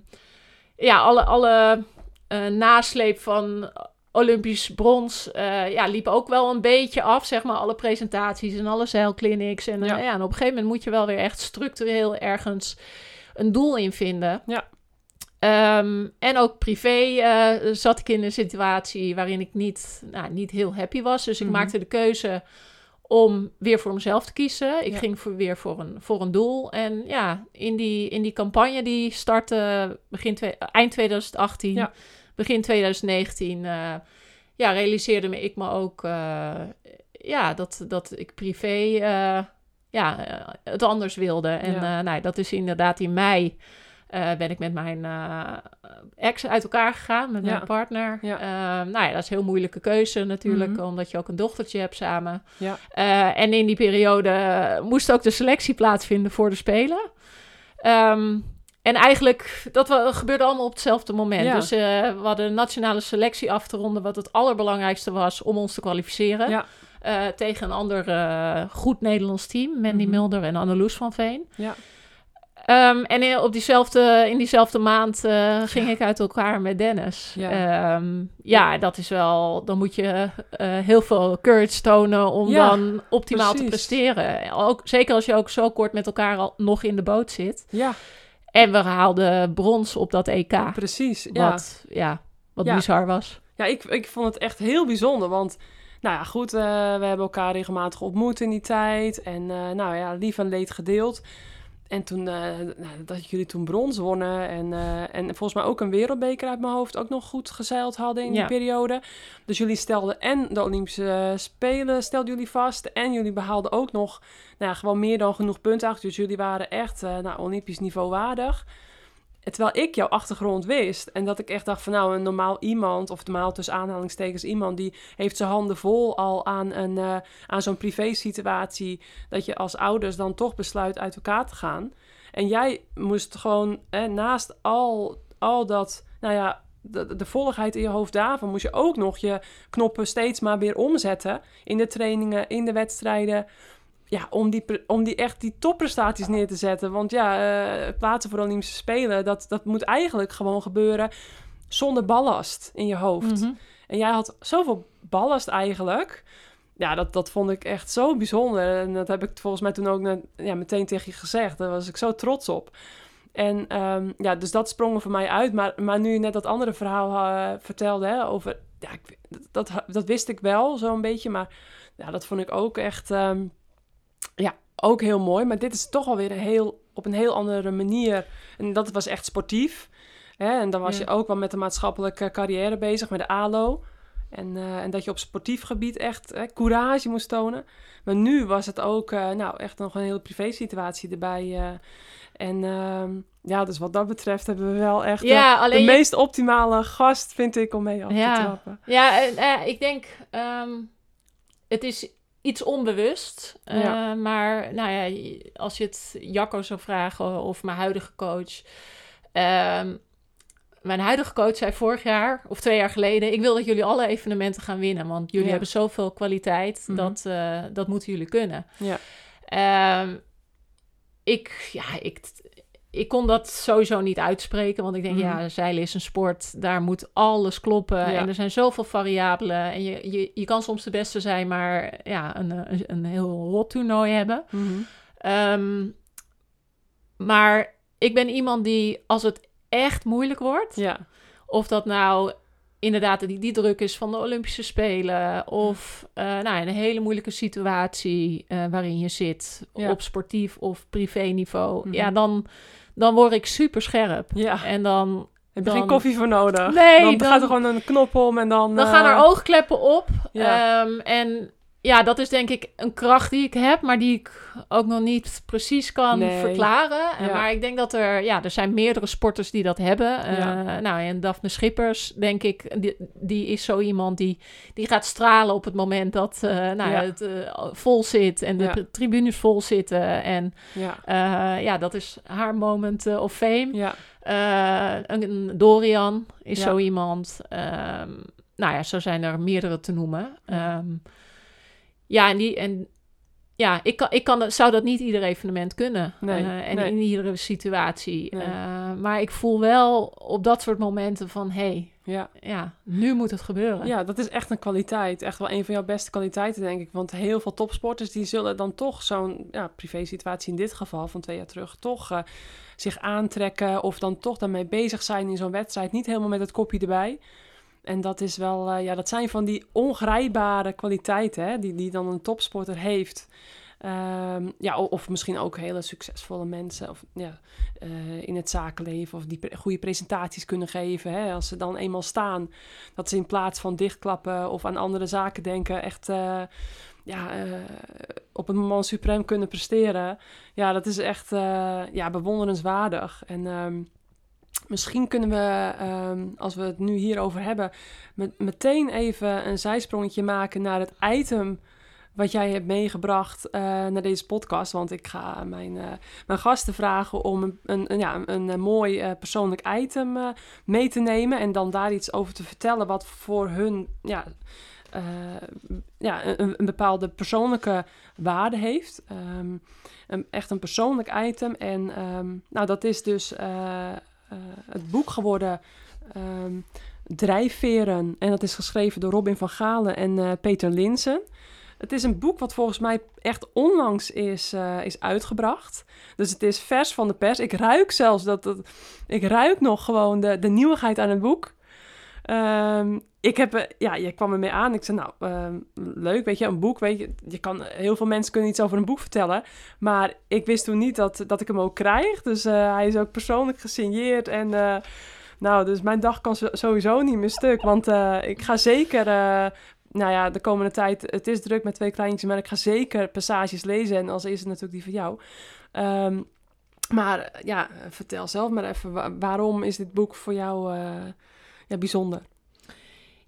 ja, alle, alle nasleep van Olympisch brons ja, liep ook wel een beetje af. Zeg maar, alle presentaties en alle zeilclinics. En, Ja. ja. en op een gegeven moment moet je wel weer echt structureel ergens een doel in vinden. Ja. Ehm, en ook privé eh, zat ik in een situatie waarin ik niet, nou, niet heel happy was. Dus ik Mhm. maakte de keuze om weer voor mezelf te kiezen. Ik Ja. ging voor, weer voor een, voor een doel. En ja, in die, in die campagne die startte begin twee- eind 2018, Ja. begin 2019... eh, ja, realiseerde me ik me ook eh, ja, dat, dat ik privé ja, het anders wilde. En Ja. nou, dat is inderdaad in mei eh, ben ik met mijn eh, ex uit elkaar gegaan, met Ja. mijn partner. Ja. Ehm, nou ja, dat is een heel moeilijke keuze natuurlijk, Mhm. omdat je ook een dochtertje hebt samen. Ja. Eh, en in die periode moest ook de selectie plaatsvinden voor de Spelen. Ehm, en eigenlijk, dat gebeurde allemaal op hetzelfde moment. Ja. Dus we hadden een nationale selectie af te ronden, wat het allerbelangrijkste was om ons te kwalificeren. Ja. Tegen een ander goed Nederlands team, Mandy Mhm. Mulder en Anneloes van Veen. Ja. Ehm, en in, op diezelfde, in diezelfde maand eh, ging ik uit elkaar met Dennis. Ja. Ja, ja dat is wel... Dan moet je eh, heel veel courage tonen om Ja, dan optimaal te presteren. Ook, zeker als je ook zo kort met elkaar al nog in de boot zit. Ja, En we haalden brons op dat EK. precies. Wat, ja, wat bizar was. Ja, ik, ik vond het echt heel bijzonder. Want, nou ja, goed, eh, we hebben elkaar regelmatig ontmoet in die tijd. En, nou ja, lief en leed gedeeld. En toen, eh, dat jullie toen brons wonnen. En, eh, en volgens mij ook een wereldbeker uit mijn hoofd ook nog goed gezeild hadden in Ja. die periode. Dus jullie stelden en de Olympische Spelen stelden jullie vast. En jullie behaalden ook nog, nou gewoon meer dan genoeg punten achter. Dus jullie waren echt, eh nou, Olympisch niveau waardig. Terwijl ik jouw achtergrond wist. En dat ik echt dacht van nou, een normaal iemand, of normaal tussen aanhalingstekens iemand, die heeft zijn handen vol al aan, een, eh, aan zo'n privé-situatie. Dat je als ouders dan toch besluit uit elkaar te gaan. En jij moest gewoon naast al, al dat, nou ja, de, de in je hoofd daarvan, moest je ook nog je knoppen steeds maar weer omzetten. In de trainingen, in de wedstrijden ja, om die, om die echt die topprestaties neer te zetten. Want ja, eh, plaatsen voor de Olympische Spelen, dat, dat moet eigenlijk gewoon gebeuren zonder ballast in je hoofd. Mhm. En jij had zoveel ballast eigenlijk. Ja, dat, dat vond ik echt zo bijzonder. En dat heb ik volgens mij toen ook net, ja, meteen tegen je gezegd. Daar was ik zo trots op. En ehm, ja, dus dat sprong er voor mij uit. Maar, maar nu je net dat andere verhaal eh, vertelde hè, over... Ja, ik, dat, dat wist ik wel zo'n beetje. Maar ja, dat vond ik ook echt... ehm, ja, ook heel mooi. Maar dit is toch alweer een heel, op een heel andere manier. En dat was echt sportief. Hè? En dan was Ja. je ook wel met de maatschappelijke carrière bezig, met de ALO. En, eh, en dat je op sportief gebied echt hè, courage moest tonen. Maar nu was het ook eh, nou, echt nog een hele privé situatie erbij. eh. en ehm, ja, dus wat dat betreft hebben we wel echt Ja, de je- meest optimale gast, vind ik, om mee af Ja. te trappen. Ja, en, ik denk, ehm, het is iets onbewust. eh. Maar nou ja, als je het Jacco zou vragen of mijn huidige coach. ehm, mijn huidige coach zei vorig jaar of twee jaar geleden: Ik wil dat jullie alle evenementen gaan winnen. Want jullie Ja. hebben zoveel kwaliteit. Mhm. dat, eh, dat moeten jullie kunnen. Ja. Ehm, ik, ja, ik, ik kon dat sowieso niet uitspreken. Want ik denk, Mhm. ja, zeilen is een sport. Daar moet alles kloppen. Ja. En er zijn zoveel variabelen. En je, je, je kan soms de beste zijn, maar ja, een, een, een heel rot toernooi hebben. Mhm. Ehm, maar ik ben iemand die, als het echt moeilijk wordt, Ja. of dat nou inderdaad die, die druk is van de Olympische Spelen, of eh, nou, een hele moeilijke situatie eh, waarin je zit, Ja. op sportief of privé niveau, ja, dan, dan word ik super scherp. Ja. En dan, Heb je Dan- geen koffie voor nodig? Nee, dan, dan- gaat er gewoon een knop om en dan... dan eh, gaan er oogkleppen op. Ja. Ehm, en ja, dat is denk ik een kracht die ik heb, maar die ik ook nog niet precies kan Nee. verklaren. Ja. Maar ik denk dat er, ja, er zijn meerdere sporters die dat hebben. Eh, nou, en Daphne Schippers, denk ik, die, die is zo iemand die, die gaat stralen op het moment dat eh, nou, Ja. het eh, vol zit en de tribunes vol zitten. En Ja. ja, dat is haar moment of fame. Ja. Een, Dorian is zo iemand. Ehm, nou ja, zo zijn er meerdere te noemen. Ehm, ja, en, die, en ja, ik, kan, ik kan, zou dat niet ieder evenement kunnen. Nee, Eh, en nee. in iedere situatie. Nee. Eh, maar ik voel wel op dat soort momenten van... hé, hey, Ja. ja, nu moet het gebeuren. ja, dat is echt een kwaliteit. Echt wel een van jouw beste kwaliteiten, denk ik. Want heel veel topsporters die zullen dan toch zo'n ja, privé-situatie in dit geval van twee jaar terug... toch eh, zich aantrekken of dan toch daarmee bezig zijn in zo'n wedstrijd. Niet helemaal met het kopje erbij. En dat is wel, eh, ja, dat zijn van die ongrijpbare kwaliteiten hè, die, die dan een topsporter heeft. Ehm, ja, of misschien ook hele succesvolle mensen of, ja, eh, in het zakenleven of die goede presentaties kunnen geven. Hè, als ze dan eenmaal staan, dat ze in plaats van dichtklappen of aan andere zaken denken, echt eh, ja, op het moment suprem kunnen presteren. Ja, dat is echt ja, bewonderenswaardig. En ehm, misschien kunnen we, ehm, als we het nu hierover hebben, met, meteen even een zijsprongetje maken naar het item wat jij hebt meegebracht eh, naar deze podcast. Want ik ga mijn, eh, mijn gasten vragen om een, een, ja, een, mooi eh, persoonlijk item mee te nemen. En dan daar iets over te vertellen wat voor hun ja, ja, een, een bepaalde persoonlijke waarde heeft. Ehm, een, echt een persoonlijk item. En ehm, nou, dat is dus het boek geworden. ehm, Drijfveren. En dat is geschreven door Robin van Galen en eh, Peter Linsen. Het is een boek wat volgens mij echt onlangs is, eh, is uitgebracht. Dus het is vers van de pers. Ik ruik zelfs dat... dat ik ruik nog gewoon de, de nieuwigheid aan het boek. Ehm, ik heb, eh, ja, je kwam ermee aan. Ik zei, nou, ehm, leuk, weet je, een boek, weet je, je kan, heel veel mensen kunnen iets over een boek vertellen, maar ik wist toen niet dat, dat ik hem ook krijg. Dus eh, hij is ook persoonlijk gesigneerd en, eh, nou, dus mijn dag kan sowieso niet meer stuk, want ik ga zeker, nou ja, de komende tijd, het is druk met twee kleintjes, maar ik ga zeker passages lezen en als eerste natuurlijk die van jou. Ehm, maar ja, vertel zelf maar even, wa- waarom is dit boek voor jou ja, bijzonder?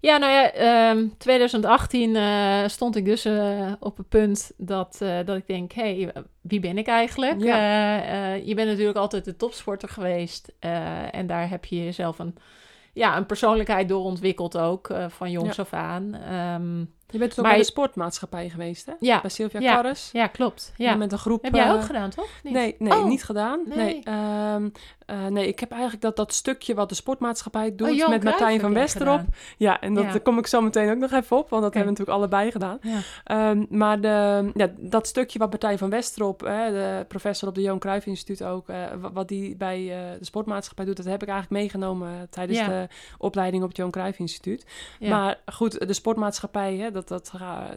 Ja, nou ja, ehm 2018 eh, stond ik dus eh, op het punt dat, eh, dat ik denk, hé, hey, wie ben ik eigenlijk? Ja. Je bent natuurlijk altijd de topsporter geweest en daar heb je jezelf een, ja, een persoonlijkheid door ontwikkeld ook, van jongs Ja. af aan. Ehm, Je bent ook Maar bij de sportmaatschappij geweest, hè? ja, Bij Sylvia Ja. Karres. ja, klopt. Ja. Met een groep. Heb jij ook gedaan, toch? Niet? Nee, nee Oh. niet gedaan. Nee. Nee. Ehm, eh, nee, ik heb eigenlijk dat, dat stukje wat de sportmaatschappij doet Oh, Johan met Martijn van Westerop. Ja, en dat, Ja. daar kom ik zo meteen ook nog even op, want dat hebben we natuurlijk allebei gedaan. Ja. Ehm, maar de, ja, dat stukje wat Martijn van Westerop, hè, de professor op de Johan Cruijff Instituut ook, eh, wa- wat die bij eh, de sportmaatschappij doet, dat heb ik eigenlijk meegenomen tijdens de opleiding op het Johan Cruijff Instituut. Maar goed, de sportmaatschappij, hè, dat, dat,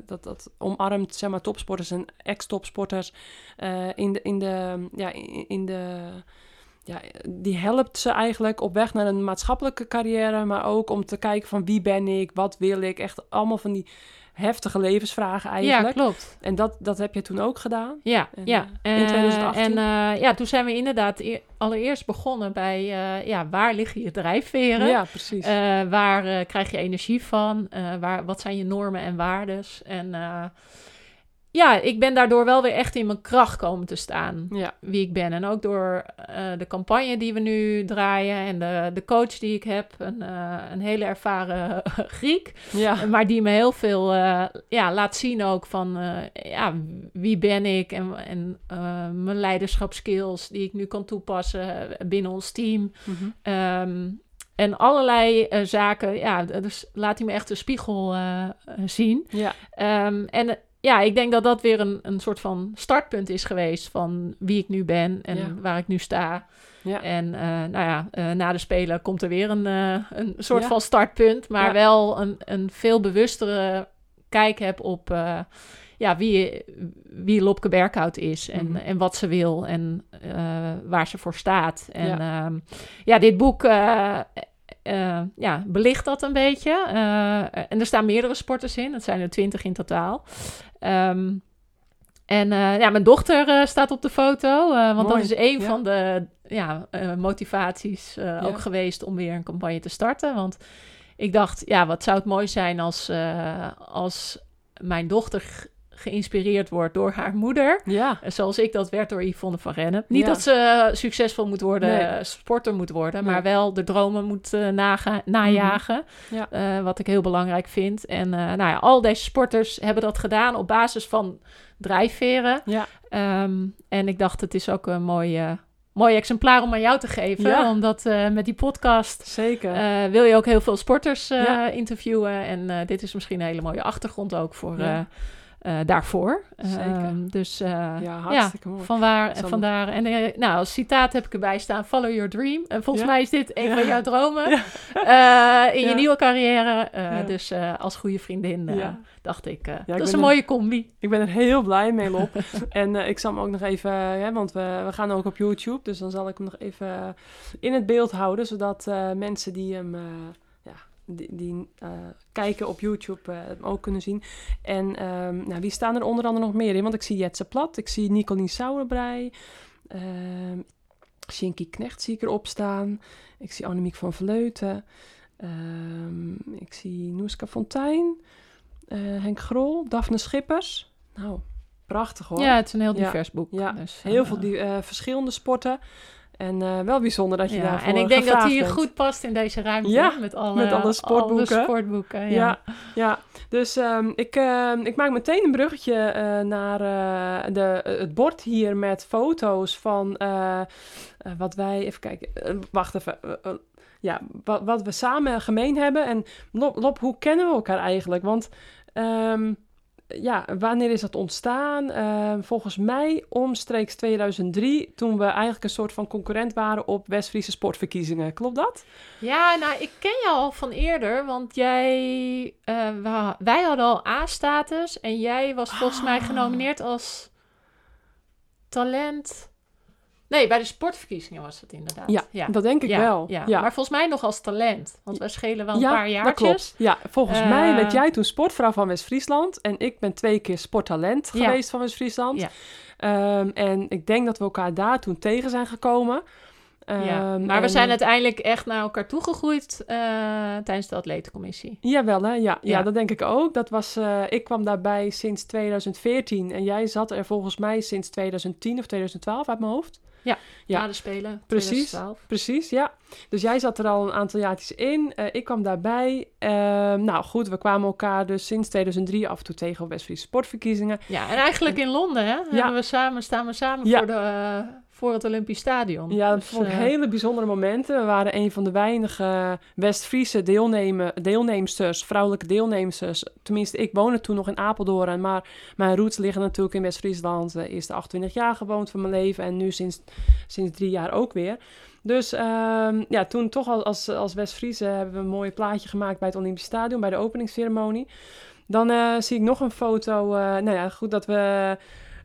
dat, dat omarmt zeg maar, topsporters en ex-topsporters in de, in de, ja, in in de, ja, die helpt ze eigenlijk op weg naar een maatschappelijke carrière, maar ook om te kijken van wie ben ik, wat wil ik, echt allemaal van die heftige levensvragen ja, eigenlijk. klopt. en dat, dat heb je toen ook gedaan. Ja, En, ja. eh, in Eh, 2018? En eh, ja, toen zijn we inderdaad e- allereerst begonnen bij, eh, ja, waar liggen je drijfveren? Ja, precies. Eh, waar eh, krijg je energie van? Eh, waar, wat zijn je normen en waardes? En eh, ja, ik ben daardoor wel weer echt in mijn kracht komen te staan. Ja. Wie ik ben. En ook door eh, de campagne die we nu draaien. En de, de coach die ik heb. Een, eh, een hele ervaren Griek. Ja. Maar die me heel veel eh, ja, laat zien ook van ja, wie ben ik en, en mijn leiderschapskills die ik nu kan toepassen binnen ons team. Mhm. Ehm, en allerlei zaken, ja, dus laat hij me echt de spiegel zien. Ja. Ehm, en ja, ik denk dat dat weer een, een soort van startpunt is geweest van wie ik nu ben en Ja. waar ik nu sta. Ja. En eh, nou ja, eh, na de Spelen komt er weer een, eh, een soort Ja. van startpunt, maar wel een, een veel bewustere kijk heb op ja, wie, wie Lopke Berkhout is en, Mhm. en wat ze wil en waar ze voor staat. En Ja. ja dit boek ja, belicht dat een beetje. En er staan meerdere sporters in, dat zijn er twintig in totaal. Ehm, en eh, ja, mijn dochter eh, staat op de foto, eh, want Mooi, dat is een ja. van de ja, motivaties ook geweest om weer een campagne te starten. Want ik dacht, ja, wat zou het mooi zijn als, als mijn dochter geïnspireerd wordt door haar moeder. Ja. Zoals ik dat werd door Yvonne van Rennen. Niet Ja. dat ze succesvol moet worden, Nee. eh, sporter moet worden, Nee. maar wel de dromen moet eh, naga- najagen. Ja. Eh, wat ik heel belangrijk vind. En nou ja, al deze sporters hebben dat gedaan op basis van drijfveren. Ja. Ehm, en ik dacht, het is ook een mooi, eh, mooi exemplaar om aan jou te geven. Ja. Omdat met die podcast Zeker. wil je ook heel veel sporters Ja. interviewen. En dit is misschien een hele mooie achtergrond ook voor Ja. Eh, daarvoor. Zeker. Ehm, dus eh, ja, hartstikke mooi. vanwaar, Zal- vandaar. En eh, nou, als citaat heb ik erbij staan: Follow your dream. En volgens Ja. mij is dit een van jouw dromen in je nieuwe carrière. Dus als goede vriendin dacht ik, dat is een er- mooie combi. Ik ben er heel blij mee, Lop. en ik zal hem ook nog even, hè, want we, we gaan ook op YouTube, dus dan zal ik hem nog even in het beeld houden, zodat mensen die hem, die, die eh, kijken op YouTube eh, ook kunnen zien. En ehm, nou, wie staan er onder andere nog meer in? Want ik zie Jetse Plat, ik zie Nicolien Sauerbrei, ehm Shinky Knecht zie ik erop staan, ik zie Annemiek van Vleuten, ehm, ik zie Noeska Fontijn, eh, Henk Grol, Daphne Schippers. Nou, prachtig hoor. Ja, het is een heel Ja. divers boek. Ja, Dus, Heel veel die, verschillende sporten. En eh, wel bijzonder dat je ja, daarvoor en ik denk dat die hier bent. goed past in deze ruimte. Ja, met alle, met alle sportboeken. alle sportboeken, ja. Ja, ja. dus ehm, ik, ehm, ik maak meteen een bruggetje eh, naar eh, de, het bord hier met foto's van wat wij... Even kijken, wacht even. ja, wat, wat we samen gemeen hebben. En Lop, Lop, hoe kennen we elkaar eigenlijk? Want ehm, ja, wanneer is dat ontstaan? Ehm, volgens mij omstreeks 2003, toen we eigenlijk een soort van concurrent waren op West-Friese sportverkiezingen. Klopt dat? Ja, nou, ik ken jou al van eerder, want jij, eh, wa- wij hadden al A-status en jij was volgens mij Ah. genomineerd als talent. Nee, bij de sportverkiezingen was het inderdaad. Ja, ja. dat denk ik ja, wel. Ja. Maar volgens mij nog als talent, want wij schelen wel een paar dat jaartjes. klopt. Ja, volgens Eh, mij werd jij toen sportvrouw van West-Friesland. En ik ben twee keer sporttalent geweest van West-Friesland. Ja. Ehm, en ik denk dat we elkaar daar toen tegen zijn gekomen. Ja, Ehm, maar we zijn uiteindelijk echt naar elkaar toegegroeid eh, tijdens de atletencommissie. Jawel, hè? Ja, ja. Ja. dat denk ik ook. Dat was, eh, ik kwam daarbij sinds 2014 en jij zat er volgens mij sinds 2010 of 2012 uit mijn hoofd. Ja. Na de Spelen, Precies. 2012. Precies, ja. Dus jij zat er al een aantal jaartjes in. Eh, ik kwam daarbij. Ehm, nou goed, we kwamen elkaar dus sinds 2003 af en toe tegen op West-Friese sportverkiezingen. Ja, en eigenlijk in Londen, hè? Hebben we samen, staan we samen Ja. voor, de, eh, voor het Olympisch Stadion. Ja, dat Dus, vond ik eh, hele bijzondere momenten. We waren een van de weinige West-Friese deelnemen, deelnemsters, vrouwelijke deelnemsters. Tenminste, ik woonde toen nog in Apeldoorn, maar mijn roots liggen natuurlijk in West-Friesland. De eerste 28 jaar gewoond van mijn leven en nu sinds, sinds drie jaar ook weer. Dus ehm, ja, toen toch al als, als West-Friese hebben we een mooi plaatje gemaakt bij het Olympisch Stadion, bij de openingsceremonie. Dan eh, zie ik nog een foto. eh, nou ja, goed dat we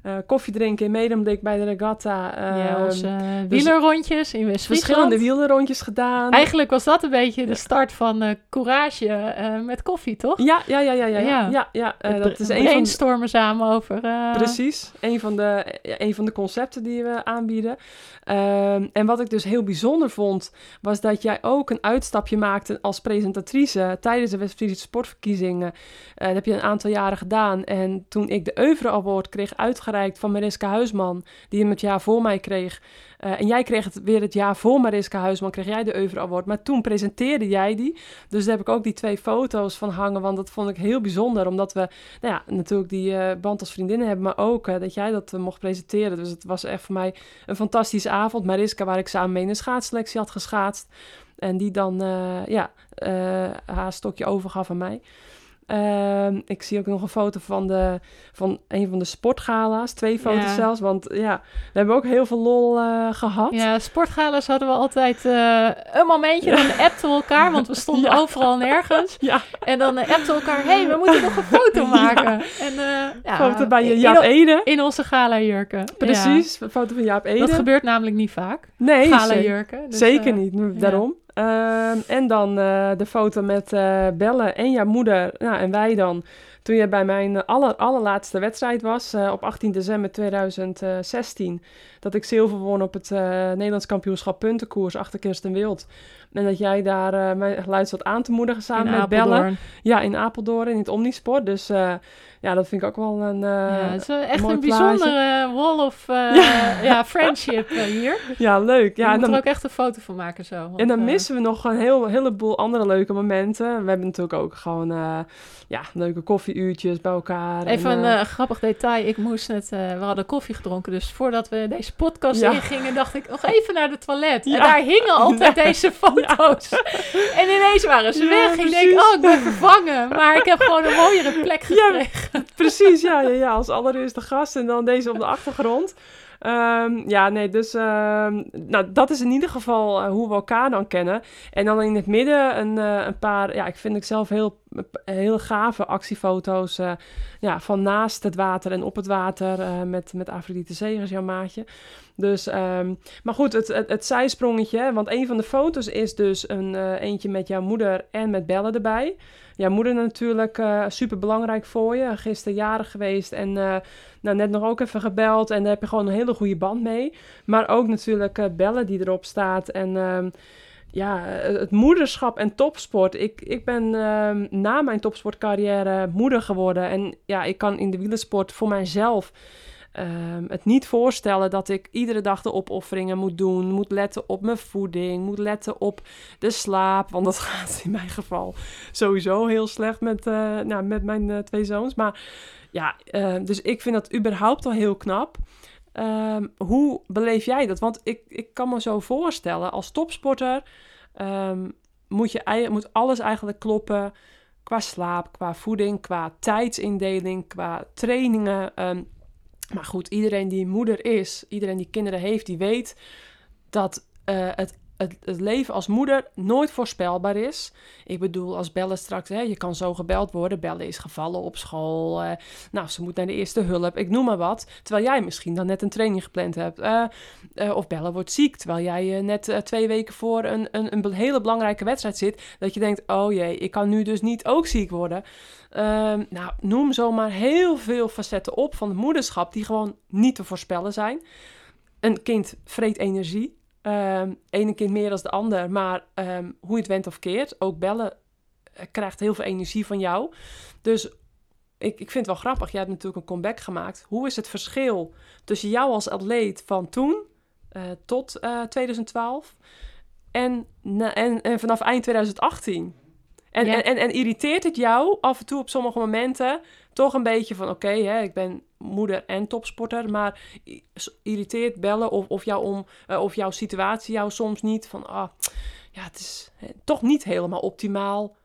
eh, koffie drinken in Medemblik bij de regatta. ja, Ehm, onze eh, wielerrondjes in West-Friesland. verschillende wielerrondjes gedaan. Eigenlijk was dat een beetje de start van eh, Courage eh, met koffie, toch? Ja, ja, ja, ja, ja. ja. Ja. ja, dat is een van brainstormen samen over... Precies, een van, de, een van de concepten die we aanbieden. Ehm, en wat ik dus heel bijzonder vond, was dat jij ook een uitstapje maakte als presentatrice tijdens de West-Friese sportverkiezingen. Dat heb je een aantal jaren gedaan. En toen ik de Oeuvre Award kreeg uitgereikt van Mariska Huisman, die hem het jaar voor mij kreeg. eh, en jij kreeg het weer het jaar voor Mariska Huisman, kreeg jij de Oeuvre Award. Maar toen presenteerde jij die. Dus daar heb ik ook die twee foto's van hangen, want dat vond ik heel bijzonder. Omdat we nou ja, natuurlijk die eh, band als vriendinnen hebben, maar ook eh, dat jij dat mocht presenteren. Dus het was echt voor mij een fantastische avond. Mariska, waar ik samen mee in een schaatsselectie had geschaatst. En die dan ja, haar stokje overgaf aan mij. Ehm, ik zie ook nog een foto van, de, van een van de sportgala's. Twee foto's Ja. zelfs, want ja, we hebben ook heel veel lol eh, gehad. Ja, sportgalas hadden we altijd eh, een momentje. Dan appten we elkaar, want we stonden Ja. overal nergens. Ja, En dan eh, appten we elkaar, hé, hey, we moeten nog een foto maken. En, foto bij je Jaap Ede. in onze gala-jurken. Precies, een foto van Jaap Ja. Ede. Dat gebeurt namelijk niet vaak, nee, zeker. gala-jurken. Dus, Zeker niet, daarom. Ehm, en dan eh, de foto met eh Belle en jouw moeder. Nou, en wij dan. Toen je bij mijn aller, allerlaatste wedstrijd was, eh, op 18 december 2016. Dat ik zilver won op het Nederlands kampioenschap puntenkoers achter Kirsten Wild. En dat jij daar mijn geluid zat aan te moedigen samen in met Belle. Apeldoorn. Ja, in Apeldoorn, in het Omnisport. Dus ja, dat vind ik ook wel een... eh, ja, het is wel echt een bijzondere wall of eh, Ja. ja. friendship eh, hier. ja, leuk. Ja, Ja, je en moet dan, er ook echt een foto van maken zo. want, En dan eh, missen we nog een heel, heleboel andere leuke momenten. We hebben natuurlijk ook gewoon eh, ja, leuke koffieuurtjes bij elkaar. Even en, een eh, eh, grappig detail. Ik moest net, eh, we hadden koffie gedronken. Dus voordat we deze podcast Ja. ingingen, dacht ik nog even naar de toilet. En daar hingen altijd deze foto's. En ineens waren ze weg. Ik denk, oh, ik ben vervangen. Maar ik heb gewoon een mooiere plek gekregen. Precies, ja, ja, ja, als allereerste gast en dan deze op de achtergrond. Ehm, ja, nee, dus ehm, nou, dat is in ieder geval eh, hoe we elkaar dan kennen. En dan in het midden een, eh, een paar, ja, ik vind ik zelf heel, heel gave actiefoto's eh, ja, van naast het water en op het water met, met Afrodite Zegers, jouw maatje. Dus, ehm, maar goed, het, het, zijsprongetje, want een van de foto's is dus een, eentje met jouw moeder en met Bellen erbij. Jouw moeder natuurlijk eh super belangrijk voor je. Gisteren jarig geweest en eh, nou, net nog ook even gebeld. En daar heb je gewoon een hele goede band mee. Maar ook natuurlijk eh, Bellen die erop staat. En ehm, ja, het moederschap en topsport. Ik, ik ben ehm, na mijn topsportcarrière moeder geworden. En ja, ik kan in de wielersport voor mijzelf ehm, het niet voorstellen dat ik iedere dag de opofferingen moet doen. Moet letten op mijn voeding. Moet letten op de slaap. Want dat gaat in mijn geval sowieso heel slecht met, eh, nou, met mijn eh, twee zoons. Maar ja, eh, dus ik vind dat überhaupt al heel knap. Ehm, hoe beleef jij dat? Want ik, ik kan me zo voorstellen, als topsporter ehm, moet, je, moet alles eigenlijk kloppen qua slaap, qua voeding, qua tijdsindeling, qua trainingen. ehm. Maar goed, iedereen die moeder is, iedereen die kinderen heeft, die weet dat eh, het, het, het leven als moeder nooit voorspelbaar is. Ik bedoel, als bellen straks, hè, je kan zo gebeld worden. Bellen is gevallen op school. eh, nou, ze moet naar de eerste hulp. Ik noem maar wat. Terwijl jij misschien dan net een training gepland hebt. Eh, of bellen wordt ziek. Terwijl jij net twee weken voor een, een, een hele belangrijke wedstrijd zit. Dat je denkt, oh jee, ik kan nu dus niet ook ziek worden. Ehm, nou, noem zomaar heel veel facetten op van het moederschap die gewoon niet te voorspellen zijn. Een kind vreet energie. Ehm ene kind meer dan de ander, maar ehm, hoe je het went of keert, ook bellen eh, krijgt heel veel energie van jou. Dus ik, ik vind het wel grappig. Jij hebt natuurlijk een comeback gemaakt. Hoe is het verschil tussen jou als atleet van toen eh, tot eh, 2012 en, na- en, en vanaf eind 2018? En, Ja. en, en, irriteert het jou af en toe op sommige momenten toch een beetje van... oké, ik ben moeder en topsporter... maar irriteert bellen of, of, jou om, eh, of jouw situatie jou soms niet van... ah, ja, het is toch niet helemaal optimaal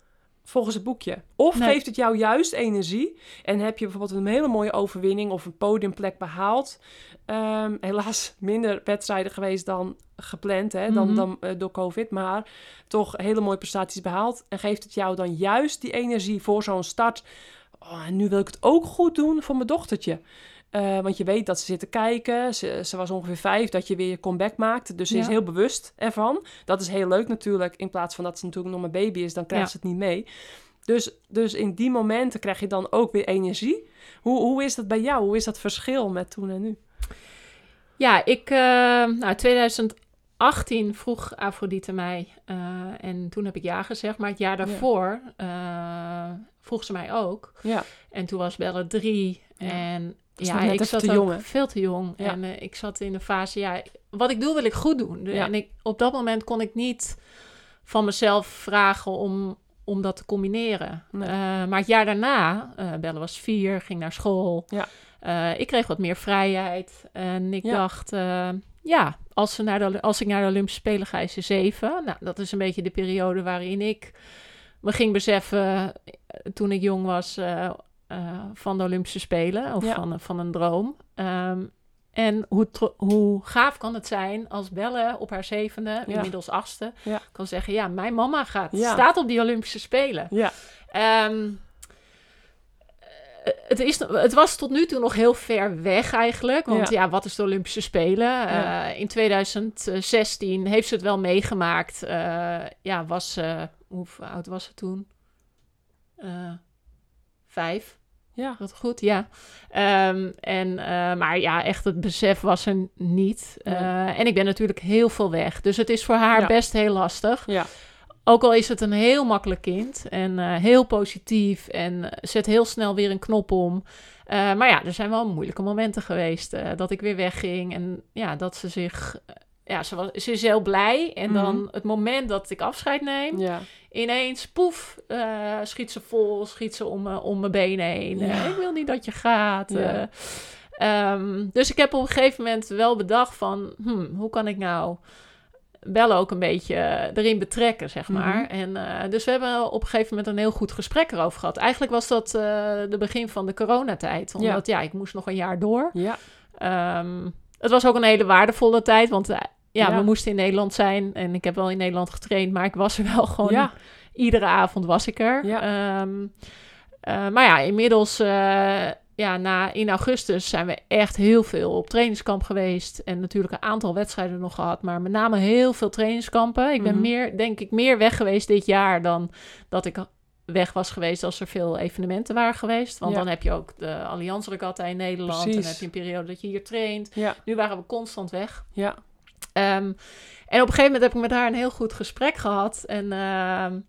volgens het boekje. Of Nee. geeft het jou juist energie en heb je bijvoorbeeld een hele mooie overwinning of een podiumplek behaald. Ehm, helaas minder wedstrijden geweest dan gepland, hè, dan, Mhm. dan eh, door COVID, maar toch hele mooie prestaties behaald. En geeft het jou dan juist die energie voor zo'n start. Oh, en nu wil ik het ook goed doen voor mijn dochtertje. Eh, want je weet dat ze zitten kijken. Ze, ze was ongeveer vijf dat je weer je comeback maakt. Dus ze is heel bewust ervan. Dat is heel leuk natuurlijk. In plaats van dat ze natuurlijk nog maar baby is, dan krijgt Ja. ze het niet mee. Dus, dus in die momenten krijg je dan ook weer energie. Hoe, hoe is dat bij jou? Hoe is dat verschil met toen en nu? Ja, ik, eh, nou, 2018 vroeg Afrodite mij eh, en toen heb ik ja gezegd. Maar het jaar daarvoor vroeg ze mij ook. Ja, En toen was Belle drie. En ja, ik zat te jong, veel te jong. Ja. En eh, ik zat in de fase, ja, wat ik doe wil ik goed doen. Ja. En ik, op dat moment kon ik niet van mezelf vragen om, om dat te combineren. Nee. Eh, maar het jaar daarna, eh Belle was vier, ging naar school. Ja. Ik kreeg wat meer vrijheid. En ik dacht, ja, als, ze naar de, als ik naar de Olympische Spelen ga, is ze zeven. Nou, dat is een beetje de periode waarin ik me ging beseffen, toen ik jong was, eh, eh, van de Olympische Spelen. Of Ja. van, van een droom. Ehm, en hoe, hoe gaaf kan het zijn als Belle op haar zevende, Ja. inmiddels achtste, Ja. kan zeggen: Ja, mijn mama gaat, staat op die Olympische Spelen. ja, Ehm, eh, het, is, het was tot nu toe nog heel ver weg eigenlijk. Want ja, wat is de Olympische Spelen? Ja. Eh, in 2016 heeft ze het wel meegemaakt. Eh, ja, was ze... Hoe oud was ze toen? Eh, vijf. Ja. Wat goed, ja. Ehm, en, eh, maar ja, echt het besef was er niet. Nee. Eh, en ik ben natuurlijk heel veel weg. Dus het is voor haar Ja. best heel lastig. Ja. Ook al is het een heel makkelijk kind en eh, heel positief en zet heel snel weer een knop om. Maar ja, er zijn wel moeilijke momenten geweest dat ik weer wegging en ja, dat ze zich... eh, ja, ze, was, ze is heel blij en dan Mhm. het moment dat ik afscheid neem, ja. ineens, poef, eh, schiet ze vol, schiet ze om, me- om mijn benen heen. Ja. Eh, ik wil niet dat je gaat. Ja. eh. Ehm, dus ik heb op een gegeven moment wel bedacht van, hmm, hoe kan ik nou Bellen ook een beetje eh, erin betrekken, zeg maar. Mhm. En eh, dus we hebben op een gegeven moment een heel goed gesprek erover gehad. Eigenlijk was dat eh, de begin van de coronatijd. Omdat ja. ik moest nog een jaar door. Ja, Ehm, het was ook een hele waardevolle tijd, want eh, ja, Ja. we moesten in Nederland zijn. En ik heb wel in Nederland getraind, maar ik was er wel gewoon... ja, Iedere avond was ik er. Ja. Ehm, eh, maar ja, inmiddels... eh, ja, na, in augustus zijn we echt heel veel op trainingskamp geweest. En natuurlijk een aantal wedstrijden nog gehad. Maar met name heel veel trainingskampen. Ik ben Mhm. meer, denk ik, meer weg geweest dit jaar dan dat ik weg was geweest als er veel evenementen waren geweest. Want Ja. dan heb je ook de Allianz Regatta in Nederland. En dan heb je een periode dat je hier traint. ja, Nu waren we constant weg. ja, Ehm, en op een gegeven moment heb ik met haar een heel goed gesprek gehad. En ehm,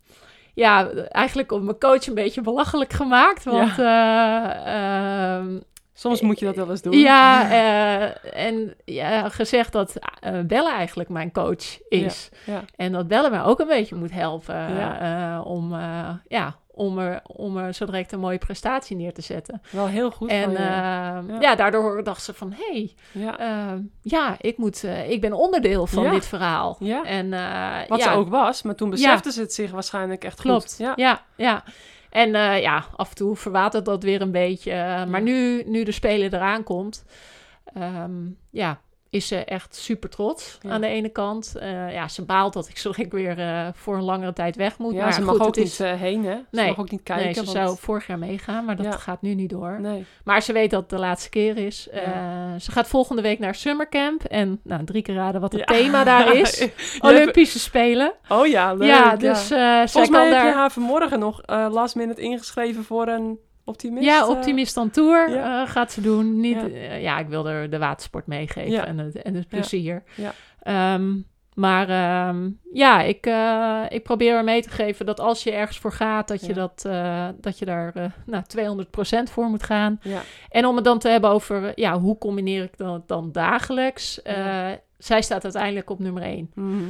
ja, eigenlijk op mijn coach een beetje belachelijk gemaakt. Want eh, ehm, Soms moet je dat wel eens doen. ja, eh, en ja, gezegd dat eh Belle eigenlijk mijn coach is. ja. En dat Belle mij ook een beetje moet helpen Ja. eh, om, eh, ja, om, er, om er zo direct een mooie prestatie neer te zetten. Wel heel goed en van je. ehm, Ja. daardoor dacht ze van, hé, hey, ja. Ehm, ja, ik, moet, eh, ik ben onderdeel van dit verhaal. Ja. En, eh, Wat ze ook was, maar toen besefte ze het zich waarschijnlijk echt klopt. goed. Ja. Ja, ja. En eh, ja, af en toe verwatert dat weer een beetje. eh, maar nu, nu de speler eraan komt, ehm, ja, is ze echt super trots Ja. aan de ene kant. Eh, ja, ze baalt dat ik zo ik weer eh, voor een langere tijd weg moet. Ja, maar ze goed, mag ook niet is, eh, heen, hè? Ze Nee. mag ook niet kijken. Nee, ze want- zou vorig jaar meegaan, maar dat Ja. gaat nu niet door. Nee. Maar ze weet dat het de laatste keer is. Ja. Ze gaat volgende week naar Summercamp. En nou, drie keer raden wat het thema daar is. Olympische Spelen. Oh ja, leuk. ja, dus eh zij Volgens kan mij heb daar... je haar vanmorgen nog last minute ingeschreven voor een optimist. ja, eh. Optimist on Tour ja. eh, gaat ze doen. Niet, Ja. ja, ik wil er de watersport meegeven Ja. en, het, en het plezier. Ja. Ehm, maar ehm, ja, ik, eh, ik probeer er mee te geven dat als je ergens voor gaat, dat je, dat, eh, dat je daar eh nou, 200% voor moet gaan. Ja, En om het dan te hebben over, eh, ja, hoe combineer ik dat dan dagelijks? Eh, zij staat uiteindelijk op nummer 1. Mhm.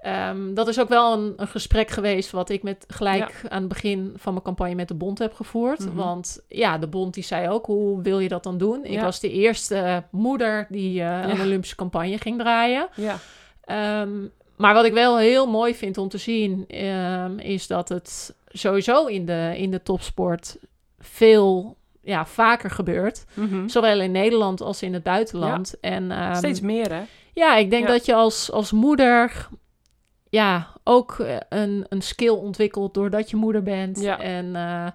Ehm, dat is ook wel een, een gesprek geweest wat ik met gelijk aan het begin van mijn campagne met de bond heb gevoerd. Mhm. Want ja, de bond die zei ook, hoe wil je dat dan doen? Ik was de eerste moeder die eh, een Olympische campagne ging draaien. ja, Ehm, maar wat ik wel heel mooi vind om te zien, ehm, is dat het sowieso in de, in de topsport veel ja, vaker gebeurt. Mhm. Zowel in Nederland als in het buitenland. En, Steeds meer, hè? ja, ik denk dat je als, als moeder ja, ook eh, een, een skill ontwikkelt doordat je moeder bent. Ja. En eh,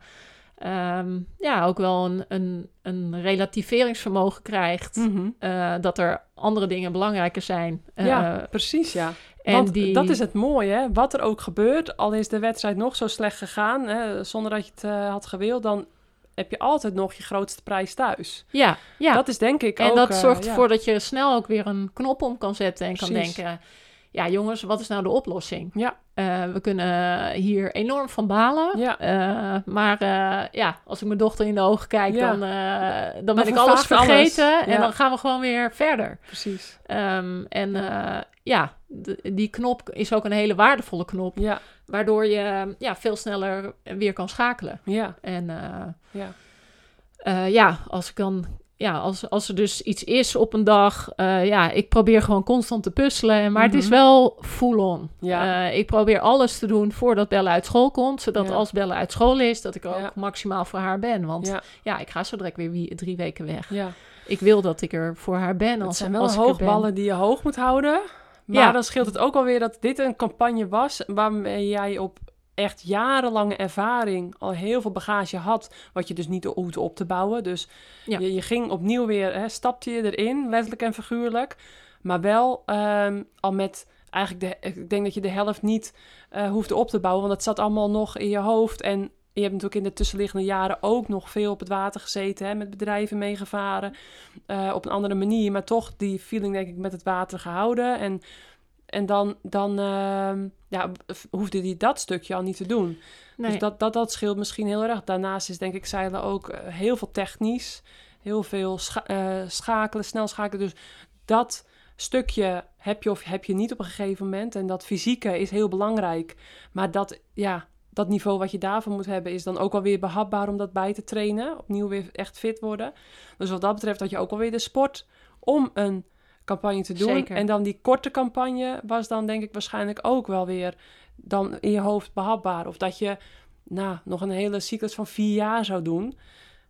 ehm, ja, ook wel een, een, een relativeringsvermogen krijgt. Mhm. eh, dat er andere dingen belangrijker zijn. Ja, precies, ja. en Want die, dat is het mooie, hè? wat er ook gebeurt, al is de wedstrijd nog zo slecht gegaan, hè, zonder dat je het had gewild, dan heb je altijd nog je grootste prijs thuis. Ja, ja. Dat is denk ik en ook... dat eh, zorgt ja. ervoor dat je snel ook weer een knop om kan zetten en kan denken... Ja, jongens, wat is nou de oplossing? Ja. Eh, we kunnen hier enorm van balen. Ja. Eh, maar eh, ja, als ik mijn dochter in de ogen kijk, Ja. dan, dan ben ik alles vergeten. En dan gaan we gewoon weer verder. Precies. Ehm, en ja, die knop is ook een hele waardevolle knop. Ja, Waardoor je ja, veel sneller weer kan schakelen. ja, En ja. ja, als ik dan, ja, als, als er dus iets is op een dag, eh, ja, ik probeer gewoon constant te puzzelen. Maar het is Mhm. wel full on. Ja. Eh, ik probeer alles te doen voordat Bella uit school komt, zodat Ja. als Bella uit school is, dat ik ook Ja. maximaal voor haar ben. Want ja, ja, ik ga zo direct weer wie, drie weken weg. ja. Ik wil dat ik er voor haar ben. Het Als, zijn wel als hoogballen die je hoog moet houden. Maar Ja. dan scheelt het ook alweer dat dit een campagne was waarmee jij op echt jarenlange ervaring al heel veel bagage had, wat je dus niet hoefde op te bouwen. Dus Ja. je, je ging opnieuw weer, hè, stapte je erin, letterlijk en figuurlijk. Maar wel ehm, al met eigenlijk, de, ik denk dat je de helft niet eh, hoefde op te bouwen, want het zat allemaal nog in je hoofd. En je hebt natuurlijk in de tussenliggende jaren ook nog veel op het water gezeten, hè, met bedrijven meegevaren. eh, op een andere manier, maar toch die feeling denk ik met het water gehouden. En, en dan, dan ehm, ja, hoefde die dat stukje al niet te doen. Nee. Dus dat, dat, dat scheelt misschien heel erg. Daarnaast is denk ik zeilen ook eh, heel veel technisch. Heel veel scha- eh, schakelen, snel schakelen. Dus dat stukje heb je of heb je niet op een gegeven moment. En dat fysieke is heel belangrijk. Maar dat, ja, dat niveau wat je daarvoor moet hebben... is dan ook alweer behapbaar om dat bij te trainen. Opnieuw weer echt fit worden. Dus wat dat betreft had je ook alweer de sport om een campagne te doen. Zeker. En dan die korte campagne was dan denk ik waarschijnlijk ook wel weer... dan in je hoofd behapbaar. Of dat je nou, nog een hele cyclus van vier jaar zou doen...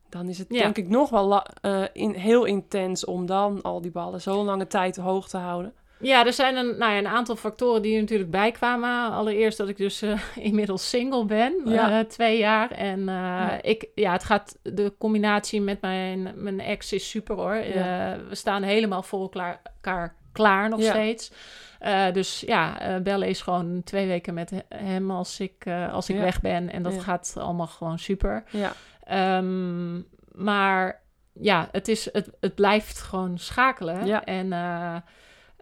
Dan is het Ja. denk ik nog wel eh, in, heel intens om dan al die ballen zo'n lange tijd hoog te houden. Ja, er zijn een, nou ja, een aantal factoren die er natuurlijk bijkwamen. Allereerst dat ik dus eh, inmiddels single ben, Ja. eh, twee jaar. En eh, Ja. ik, ja, het gaat, de combinatie met mijn, mijn ex is super hoor. Ja. We staan helemaal voor elkaar, elkaar klaar nog steeds. Dus ja, eh bellen is gewoon twee weken met he- hem als ik, als ik Ja. weg ben. En dat Ja. gaat allemaal gewoon super. Ja, Ehm, maar ja, het, is, het, het blijft gewoon schakelen. Ja. En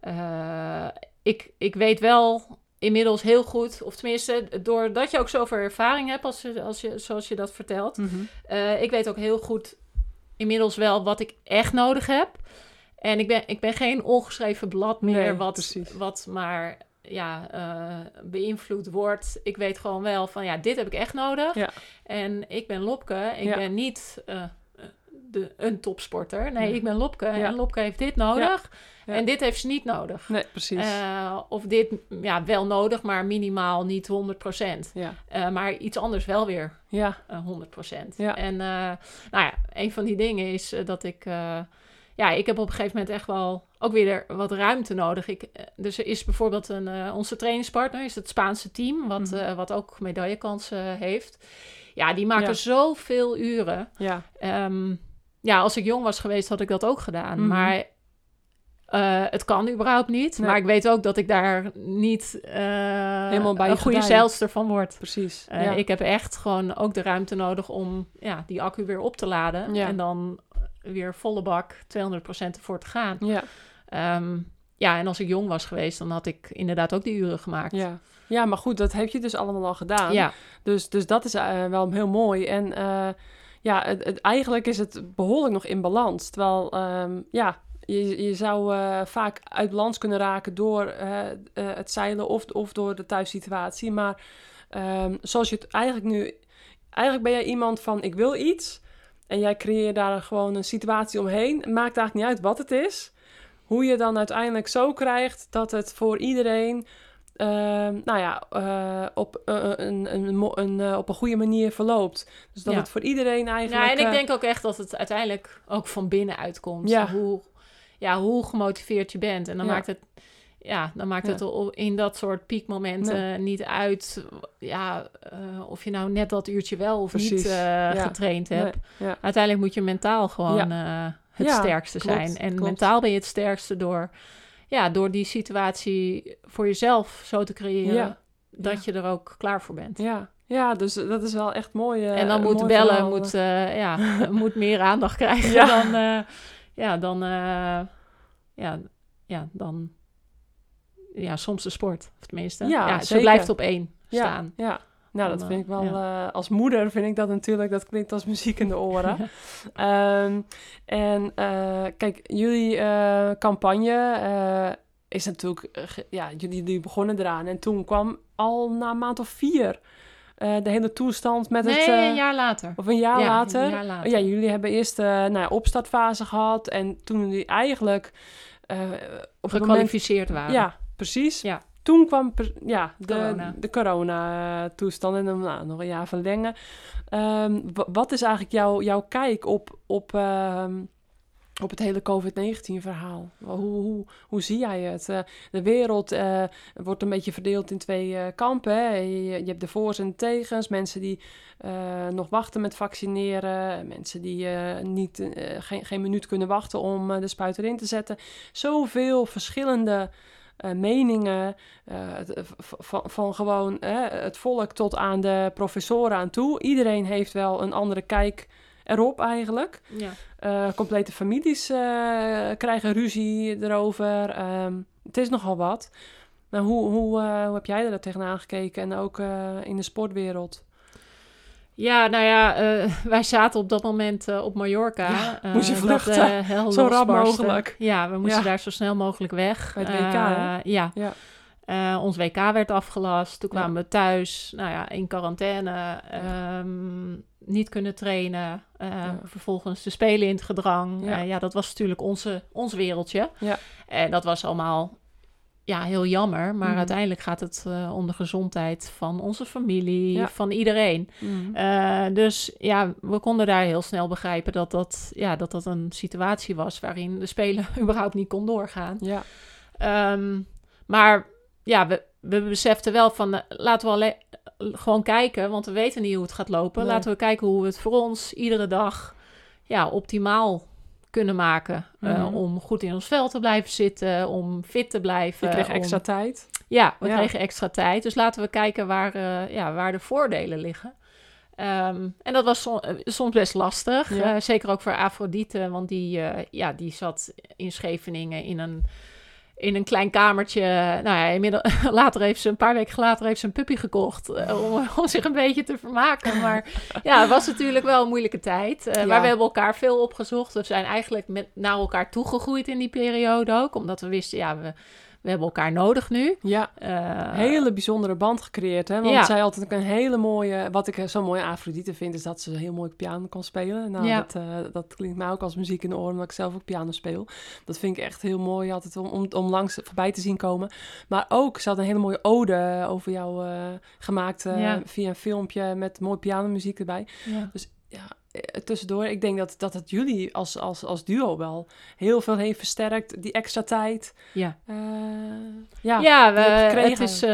eh, ik, ik weet wel inmiddels heel goed, of tenminste, doordat je ook zoveel ervaring hebt, als, als je, zoals je dat vertelt. Mhm. eh, ik weet ook heel goed inmiddels wel wat ik echt nodig heb. En ik ben, ik ben geen ongeschreven blad meer, Nee, wat, precies. wat maar ja, eh, beïnvloed wordt. Ik weet gewoon wel van, ja, dit heb ik echt nodig. Ja. En ik ben Lopke, ik Ja. ben niet de, een topsporter. Nee, Ja. ik ben Lopke Ja. en Lopke heeft dit nodig. Ja. En dit heeft ze niet nodig. Nee, precies. Eh, of dit, ja, wel nodig, maar minimaal niet 100%. ja, Eh, maar iets anders wel weer ja, eh 100%. Ja. En eh, nou ja, een van die dingen is eh, dat ik... eh, ja, ik heb op een gegeven moment echt wel ook weer wat ruimte nodig. Ik, eh, dus er is bijvoorbeeld een, eh, onze trainingspartner, is het Spaanse team, wat, Mhm. eh, wat ook medaillekansen heeft. Ja, die maken zoveel uren. ja, Ehm, ja, als ik jong was geweest, had ik dat ook gedaan. Mhm. Maar eh, het kan überhaupt niet. Nee. Maar ik weet ook dat ik daar niet eh, Helemaal bij een goede gedij. zeilster van word. precies. Eh, ja. Ik heb echt gewoon ook de ruimte nodig om ja, die accu weer op te laden. Ja. En dan weer volle bak 200% ervoor te gaan. ja, Ehm, ja, en als ik jong was geweest, dan had ik inderdaad ook die uren gemaakt. ja. ja, maar goed, dat heb je dus allemaal al gedaan. ja. Dus, dus dat is wel heel mooi. En ja, eigenlijk is het behoorlijk nog in balans. Terwijl, ehm, ja, je, je zou eh, vaak uit balans kunnen raken door eh, eh, het zeilen of, of door de thuissituatie. Maar ehm, zoals je het eigenlijk nu... Eigenlijk ben jij iemand van, ik wil iets. En jij creëert daar gewoon een situatie omheen. Maakt eigenlijk niet uit wat het is. Hoe je dan uiteindelijk zo krijgt dat het voor iedereen... ehm, nou ja, eh, op, eh, een, een, een, eh, op een goede manier verloopt. Dus dat Ja. het voor iedereen eigenlijk... Ja, en ik eh, denk ook echt dat het uiteindelijk ook van binnen uitkomt. Ja. Hoe, ja, hoe gemotiveerd je bent. En dan Ja. maakt het... ja, dan maakt het in dat soort piekmomenten niet uit ja, eh, of je nou net dat uurtje wel of niet Precies, eh, getraind hebt. Nee. Uiteindelijk moet je mentaal gewoon eh, het sterkste klopt, zijn. En klopt. mentaal ben je het sterkste door, ja, door die situatie voor jezelf zo te creëren Ja. dat je er ook klaar voor bent. Ja. ja, dus dat is wel echt mooi. eh, en dan moet bellen, verhaal. moet, eh, ja, moet meer aandacht krijgen Ja. dan, eh, ja, dan, eh, ja, ja, dan, ja, soms de sport, of tenminste. Ja, Ja, ze blijft op één ja, staan. Ja, nou dat vind ik wel, eh, eh, als moeder vind ik dat natuurlijk, dat klinkt als muziek in de oren. Ehm, en eh, kijk, jullie eh, campagne eh, is natuurlijk, eh, ja, jullie, begonnen eraan. En toen kwam al na een maand of vier eh, de hele toestand met Nee, het... eh, een jaar later. Of een jaar Ja, later. Een jaar later. Ja, jullie hebben eerst eh nou ja, opstartfase gehad. En toen jullie eigenlijk eh, moment... gekwalificeerd waren. Ja, precies. Ja. Toen kwam ja, de Corona. de corona-toestand en dan nou, nog een jaar verlengen. Ehm, wa- wat is eigenlijk jouw, jouw kijk op, op, ehm, op het hele COVID-19-verhaal? Hoe, hoe, hoe zie jij het? Eh, de wereld eh, wordt een beetje verdeeld in twee eh, kampen. Hè? Je, je hebt de voor's en de tegens. Mensen die nog wachten met vaccineren. Mensen die niet, geen, geen minuut kunnen wachten om de spuit erin te zetten. Zoveel verschillende eh, meningen. eh, het- eh, van, van gewoon het volk tot aan de professoren aan toe. Iedereen heeft wel een andere kijk erop eigenlijk. Ja. Complete families krijgen ruzie erover. Ehm, het is nogal wat. Nou, hoe, hoe, hoe heb jij er tegenaan gekeken? En ook in de sportwereld? Ja, nou ja, eh, wij zaten op dat moment eh, op Mallorca. Ja, eh, moest je vluchten. Zo rap mogelijk. Ja, we moesten Ja. daar zo snel mogelijk weg. Bij het WK? Ja. Ja. Ons WK werd afgelast. Toen kwamen we thuis, nou ja, in quarantaine. ehm, niet kunnen trainen. eh, Ja. Vervolgens de spelen in het gedrang. Ja dat was natuurlijk onze, ons wereldje. Ja. En dat was allemaal ja, heel jammer. Maar Mhm. uiteindelijk gaat het eh, om de gezondheid van onze familie, Ja. van iedereen. Mhm. Eh, dus ja, we konden daar heel snel begrijpen dat dat, ja, dat dat een situatie was waarin de speler überhaupt niet kon doorgaan. ja. Ehm, maar ja, we, we beseften wel van, eh, laten we alleen gewoon kijken, want we weten niet hoe het gaat lopen. Nee. Laten we kijken hoe we het voor ons iedere dag ja, optimaal kunnen maken. Eh, Mhm. om goed in ons vel te blijven zitten, om fit te blijven. Je kreeg om- extra tijd. ja, we Ja. kregen extra tijd. Dus laten we kijken waar, eh, ja, waar de voordelen liggen. Ehm, en dat was som- eh, soms best lastig. Ja. Zeker ook voor Afrodite, want die, ja, die zat in Scheveningen in een, in een klein kamertje. Nou ja, inmiddels, later heeft ze, een paar weken later, heeft ze een puppy gekocht. eh, om, om zich een beetje te vermaken. Maar ja, het was natuurlijk wel een moeilijke tijd. eh, Ja. Maar we hebben elkaar veel opgezocht. We zijn eigenlijk met, naar elkaar toegegroeid in die periode ook. Omdat we wisten, ja, we, we hebben elkaar nodig nu. Ja, Eh, hele bijzondere band gecreëerd. Hè? Want Ja. zij had ook een hele mooie... Wat ik zo mooi Afrodite vind, is dat ze heel mooi piano kan spelen. Nou, Ja. dat, eh, dat klinkt mij ook als muziek in de oren, omdat ik zelf ook piano speel. Dat vind ik echt heel mooi altijd om, om, om langs voorbij te zien komen. Maar ook, ze had een hele mooie ode over jou eh, gemaakt eh, Ja. via een filmpje met mooi pianomuziek erbij. ja. Ja, eh, tussendoor, ik denk dat, dat het jullie als, als, als duo wel heel veel heeft versterkt. Die extra tijd. Ja, Eh, ja, ja, we, het, is, eh,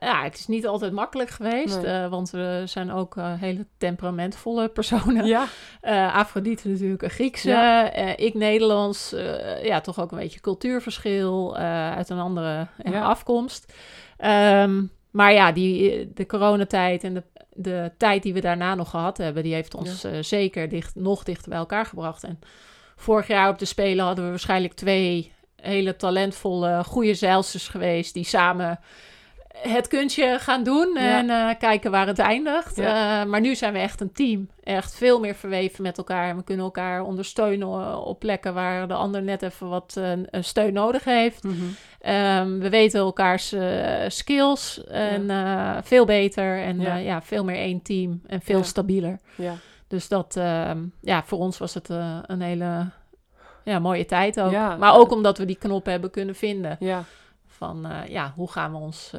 ja, het is niet altijd makkelijk geweest. Nee. eh, want we zijn ook eh, hele temperamentvolle personen. ja, Eh, Afrodite natuurlijk een Griekse, Ja. eh, ik Nederlands. eh, ja, toch ook een beetje cultuurverschil eh, uit een andere eh, Ja. afkomst. Ehm, maar ja, die, de coronatijd en de, de tijd die we daarna nog gehad hebben... die heeft ons eh, zeker dicht, nog dichter bij elkaar gebracht. En vorig jaar op de Spelen hadden we waarschijnlijk twee hele talentvolle, goede zeilsters geweest... die samen het kunstje gaan doen Ja. en eh, kijken waar het eindigt. Ja. Eh, maar nu zijn we echt een team. Echt veel meer verweven met elkaar. En we kunnen elkaar ondersteunen eh, op plekken waar de ander net even wat een steun nodig heeft. Mhm. Ehm, we weten elkaars skills en veel beter. En Ja. veel meer één team en veel stabieler. ja. Dus dat, ehm, ja, voor ons was het een hele ja, mooie tijd ook. Maar ook omdat we die knop hebben kunnen vinden. ja. Van ja, hoe gaan we ons,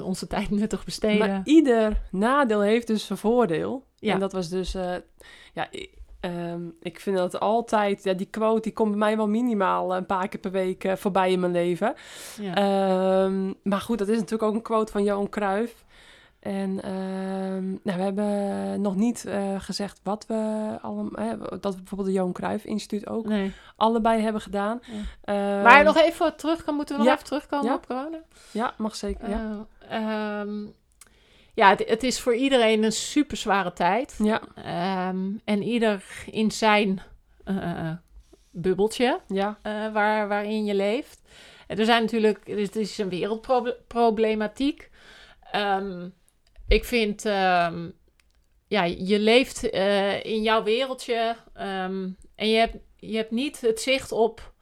onze tijd nuttig besteden? Maar ieder nadeel heeft dus een voordeel. Ja. En dat was dus... eh, ja, i- Ehm, ik vind dat altijd, ja, die quote die komt bij mij wel minimaal een paar keer per week eh, voorbij in mijn leven. Ja. Ehm, maar goed, dat is natuurlijk ook een quote van Johan Cruijff. En ehm, nou, we hebben nog niet eh, gezegd wat we allemaal, hè, dat we bijvoorbeeld het Johan Cruijff Instituut ook nee. allebei hebben gedaan. Ja. Maar nog even terug, kan, moeten we nog ja. even terugkomen op corona? Ja, mag zeker. Ja. Eh, ehm, ja, het, het is voor iedereen een super zware tijd. ja, Ehm, en ieder in zijn eh, bubbeltje ja, eh, waar, waarin je leeft. En er zijn natuurlijk, het is een wereldproblematiek. Ehm, ik vind, ja, je leeft eh, in jouw wereldje en je hebt, je hebt niet het zicht op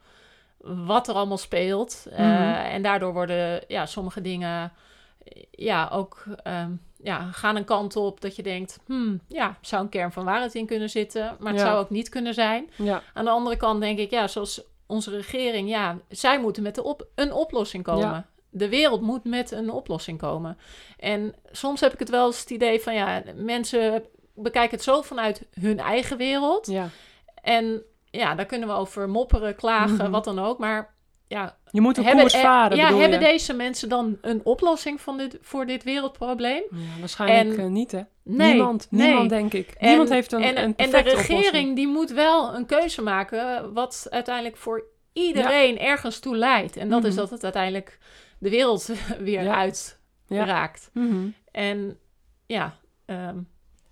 wat er allemaal speelt. Eh, Mhm. En daardoor worden ja, sommige dingen ja, ook ehm, ja, gaan een kant op dat je denkt, hmm, ja, zou een kern van waarheid in kunnen zitten, maar het Ja. zou ook niet kunnen zijn. ja, Aan de andere kant denk ik, ja, zoals onze regering, ja, zij moeten met de op een oplossing komen. Ja. De wereld moet met een oplossing komen. En soms heb ik het wel eens het idee van, ja, mensen bekijken het zo vanuit hun eigen wereld. ja. En ja, daar kunnen we over mopperen, klagen, Mhm. wat dan ook. Maar ja, Je moet een hebben, koers eh, varen, ja, hebben je? deze mensen dan een oplossing van dit, voor dit wereldprobleem? Ja, waarschijnlijk En- eh, niet, hè? Nee, niemand, nee. niemand denk ik. En- niemand heeft een, en, een en de regering oplossing. die moet wel een keuze maken wat uiteindelijk voor iedereen ergens toe leidt. En dat is Mhm. dat het uiteindelijk de wereld weer Ja. uitraakt. Ja. Mhm. En ja, ehm,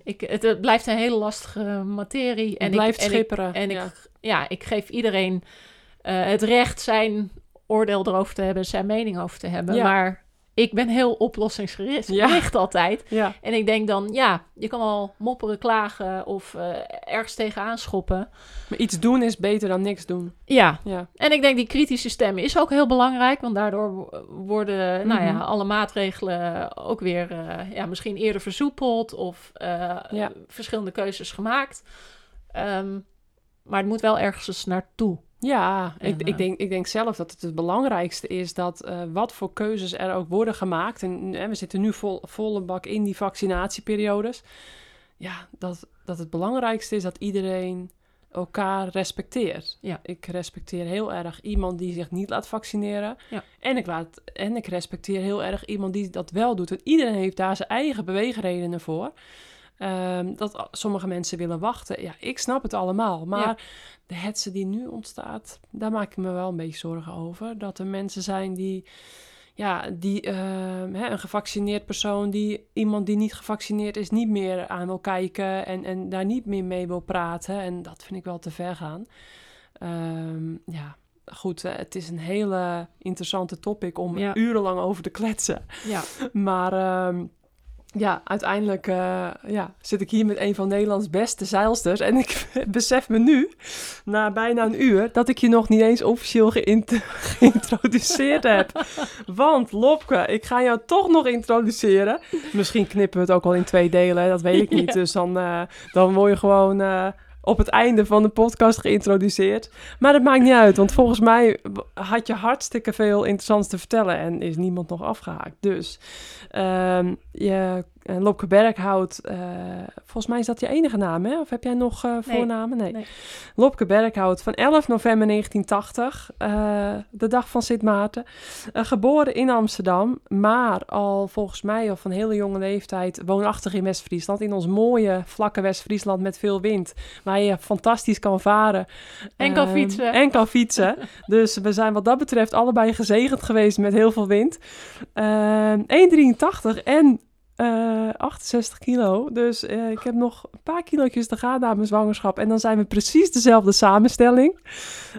ik, het, het blijft een hele lastige materie. En Het blijft ik, en ik- schipperen. en ja. ik, ja, ik geef iedereen eh, het recht zijn oordeel erover te hebben, zijn mening over te hebben. Ja. Maar ik ben heel oplossingsgericht Ja. altijd. ja, En ik denk dan, ja, je kan wel mopperen, klagen of eh, ergens tegenaan schoppen. maar iets doen is beter dan niks doen. Ja, Ja, en ik denk die kritische stem is ook heel belangrijk, want daardoor wo- worden nou ja, Mhm. alle maatregelen ook weer eh, ja, misschien eerder versoepeld of eh, Ja. verschillende keuzes gemaakt. Ehm, maar het moet wel ergens naartoe. Ja En, ik, eh, ik, denk, ik denk zelf dat het het belangrijkste is dat eh, wat voor keuzes er ook worden gemaakt. En eh, we zitten nu vol, volle bak in die vaccinatieperiodes. Ja, dat, dat het belangrijkste is dat iedereen elkaar respecteert. Ja. Ik respecteer heel erg iemand die zich niet laat vaccineren. Ja. En, ik laat, en ik respecteer heel erg iemand die dat wel doet. En iedereen heeft daar zijn eigen beweegredenen voor. Ehm, dat sommige mensen willen wachten. Ja, ik snap het allemaal. Maar Ja. de hetze die nu ontstaat, daar maak ik me wel een beetje zorgen over. Dat er mensen zijn die, ja, die ehm, hè, een gevaccineerd persoon, die iemand die niet gevaccineerd is, niet meer aan wil kijken en, en daar niet meer mee wil praten. En dat vind ik wel te ver gaan. Ehm, ja, goed, het is een hele interessante topic om Ja. urenlang over te kletsen. Ja, Maar ja, uiteindelijk eh, ja, zit ik hier met een van Nederlands beste zeilsters. En ik besef me nu, na bijna een uur, dat ik je nog niet eens officieel geïnt- geïntroduceerd heb. Want Lopke, ik ga jou toch nog introduceren. Misschien knippen we het ook wel in twee delen, dat weet ik niet. Ja. Dus dan, eh, dan word je gewoon eh, op het einde van de podcast geïntroduceerd. Maar dat maakt niet uit, want volgens mij had je hartstikke veel interessants te vertellen en is niemand nog afgehaakt. Dus ehm, je, eh, Lopke Berghout, eh, volgens mij is dat je enige naam, hè? Of heb jij nog Nee. voornamen? Nee. Nee. Lopke Berghout van 11 november 1980, eh, de dag van Sint Maarten. Geboren in Amsterdam, maar al volgens mij al van hele jonge leeftijd woonachtig in West-Friesland. In ons mooie vlakke West-Friesland met veel wind, waar je fantastisch kan varen. En kan Ehm, fietsen. En kan fietsen. dus we zijn wat dat betreft allebei gezegend geweest met heel veel wind. Ehm 1,83 en eh 68 kilo. Dus eh, ik heb nog een paar kilootjes te gaan na mijn zwangerschap. En dan zijn we precies dezelfde samenstelling.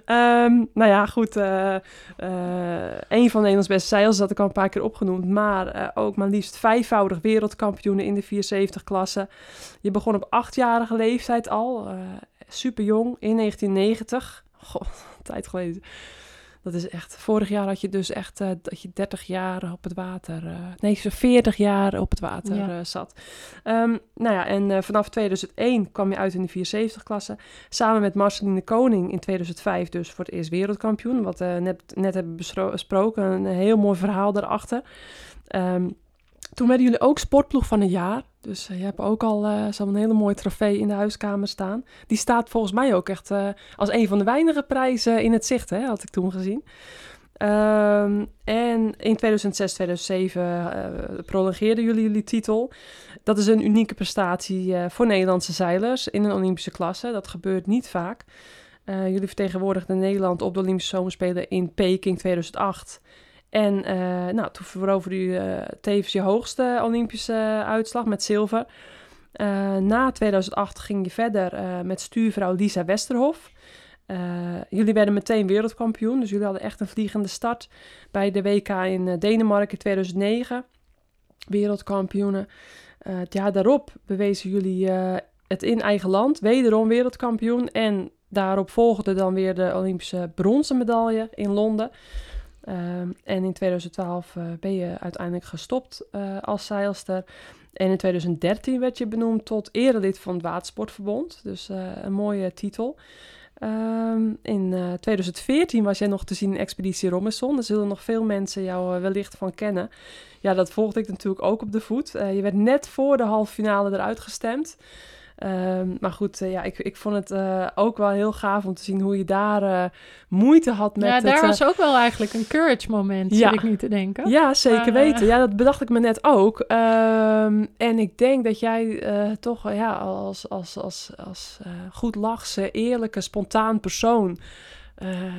Ehm, nou ja, goed. eh eh, een van Nederlands beste zeilers, dat ik al een paar keer opgenoemd. Maar eh, ook maar liefst vijfvoudig wereldkampioenen in de 74-klasse. Je begon op achtjarige leeftijd al. eh super jong, in 1990. Goh, een tijd geleden. Dat is echt. Vorig jaar had je dus echt eh, dat je 30 jaar op het water. eh, nee, zo 40 jaar op het water Ja. eh, zat. Ehm, nou ja, en vanaf 2001 kwam je uit in de 74-klasse. Samen met Marceline Koning in 2005 dus voor het eerst wereldkampioen. Wat we net, net hebben bespro- besproken. Een heel mooi verhaal daarachter. Ehm, Toen werden jullie ook sportploeg van het jaar. Dus eh, je hebt ook al eh, zo'n hele mooie trofee in de huiskamer staan. Die staat volgens mij ook echt eh, als een van de weinige prijzen in het zicht, hè, had ik toen gezien. Ehm, en in 2006, 2007 eh, prolongeerden jullie jullie titel. Dat is een unieke prestatie voor Nederlandse zeilers in een Olympische klasse. Dat gebeurt niet vaak. Jullie vertegenwoordigden Nederland op de Olympische Zomerspelen in Peking 2008. En eh, nou, toen veroverde u eh, tevens je hoogste Olympische uitslag met zilver. Eh, na 2008 ging je verder eh, met stuurvrouw Lisa Westerhof. Eh, jullie werden meteen wereldkampioen, dus jullie hadden echt een vliegende start bij de WK in eh, Denemarken in 2009. Wereldkampioenen. Eh, het jaar daarop bewezen jullie eh, het in eigen land, wederom wereldkampioen. En daarop volgde dan weer de Olympische bronzen medaille in Londen. Ehm, en in 2012 eh, ben je uiteindelijk gestopt eh, als zeilster. En in 2013 werd je benoemd tot erelid van het Watersportverbond. Dus eh, een mooie titel. Ehm, in eh, 2014 was jij nog te zien in Expeditie Robinson. Daar zullen nog veel mensen jou wellicht van kennen. Ja, dat volgde ik natuurlijk ook op de voet. Je werd net voor de halve finale eruit gestemd. Ehm, maar goed, eh, ja, ik, ik vond het eh, ook wel heel gaaf om te zien hoe je daar eh, moeite had met ja, daar was ook wel eigenlijk een courage moment, Ja. ik nu te denken. ja, zeker weten. Ja, dat bedacht ik me net ook. Ehm, en ik denk dat jij toch ja, als, als, als, als goed lachse, eerlijke, spontaan persoon...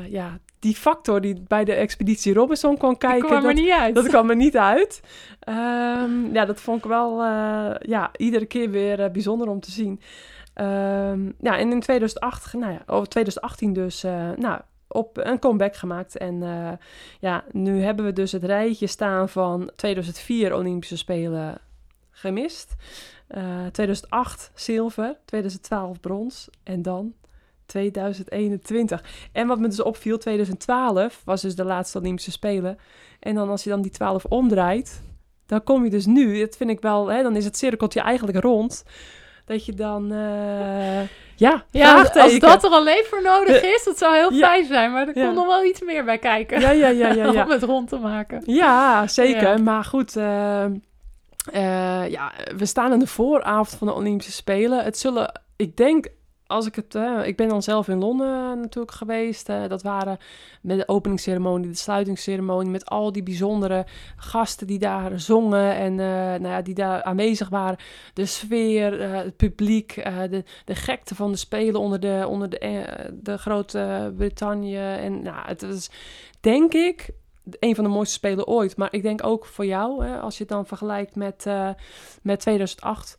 ja, die factor die bij de expeditie Robinson kwam Ik kijken... kwam er dat- niet uit. dat kwam er niet uit. Ehm, ja, dat vond ik wel eh, ja, iedere keer weer eh, bijzonder om te zien. Ehm, ja, en in 2008, nou ja, oh, 2018 dus, eh, nou, op een comeback gemaakt. En ja, nu hebben we dus het rijtje staan van 2004 Olympische Spelen gemist. Eh, 2008 zilver, 2012 brons en dan 2021. En wat me dus opviel, 2012 was dus de laatste Olympische Spelen. En dan als je dan die 12 omdraait, dan kom je dus nu, dat vind ik wel, hè, dan is het cirkeltje eigenlijk rond. Dat je dan, eh, ja, Ja, als dat er alleen voor nodig is, dat zou heel Ja. fijn zijn. Maar er Ja. komt nog wel iets meer bij kijken. Ja, ja, ja, ja, ja. Om het rond te maken. Ja, zeker. Maar goed, eh, eh, ja, we staan aan de vooravond van de Olympische Spelen. Het zullen, ik denk, als ik het, eh, ik ben dan zelf in Londen natuurlijk geweest. eh, dat waren met de openingsceremonie, de sluitingsceremonie, met al die bijzondere gasten die daar zongen en eh, nou ja, die daar aanwezig waren. De sfeer, eh, het publiek, eh, de, de gekte van de Spelen onder de, onder de, eh, de grote Brittannië. En nou, het is, denk ik, een van de mooiste spelen ooit. Maar ik denk ook voor jou, hè, als je het dan vergelijkt met, eh, met 2008.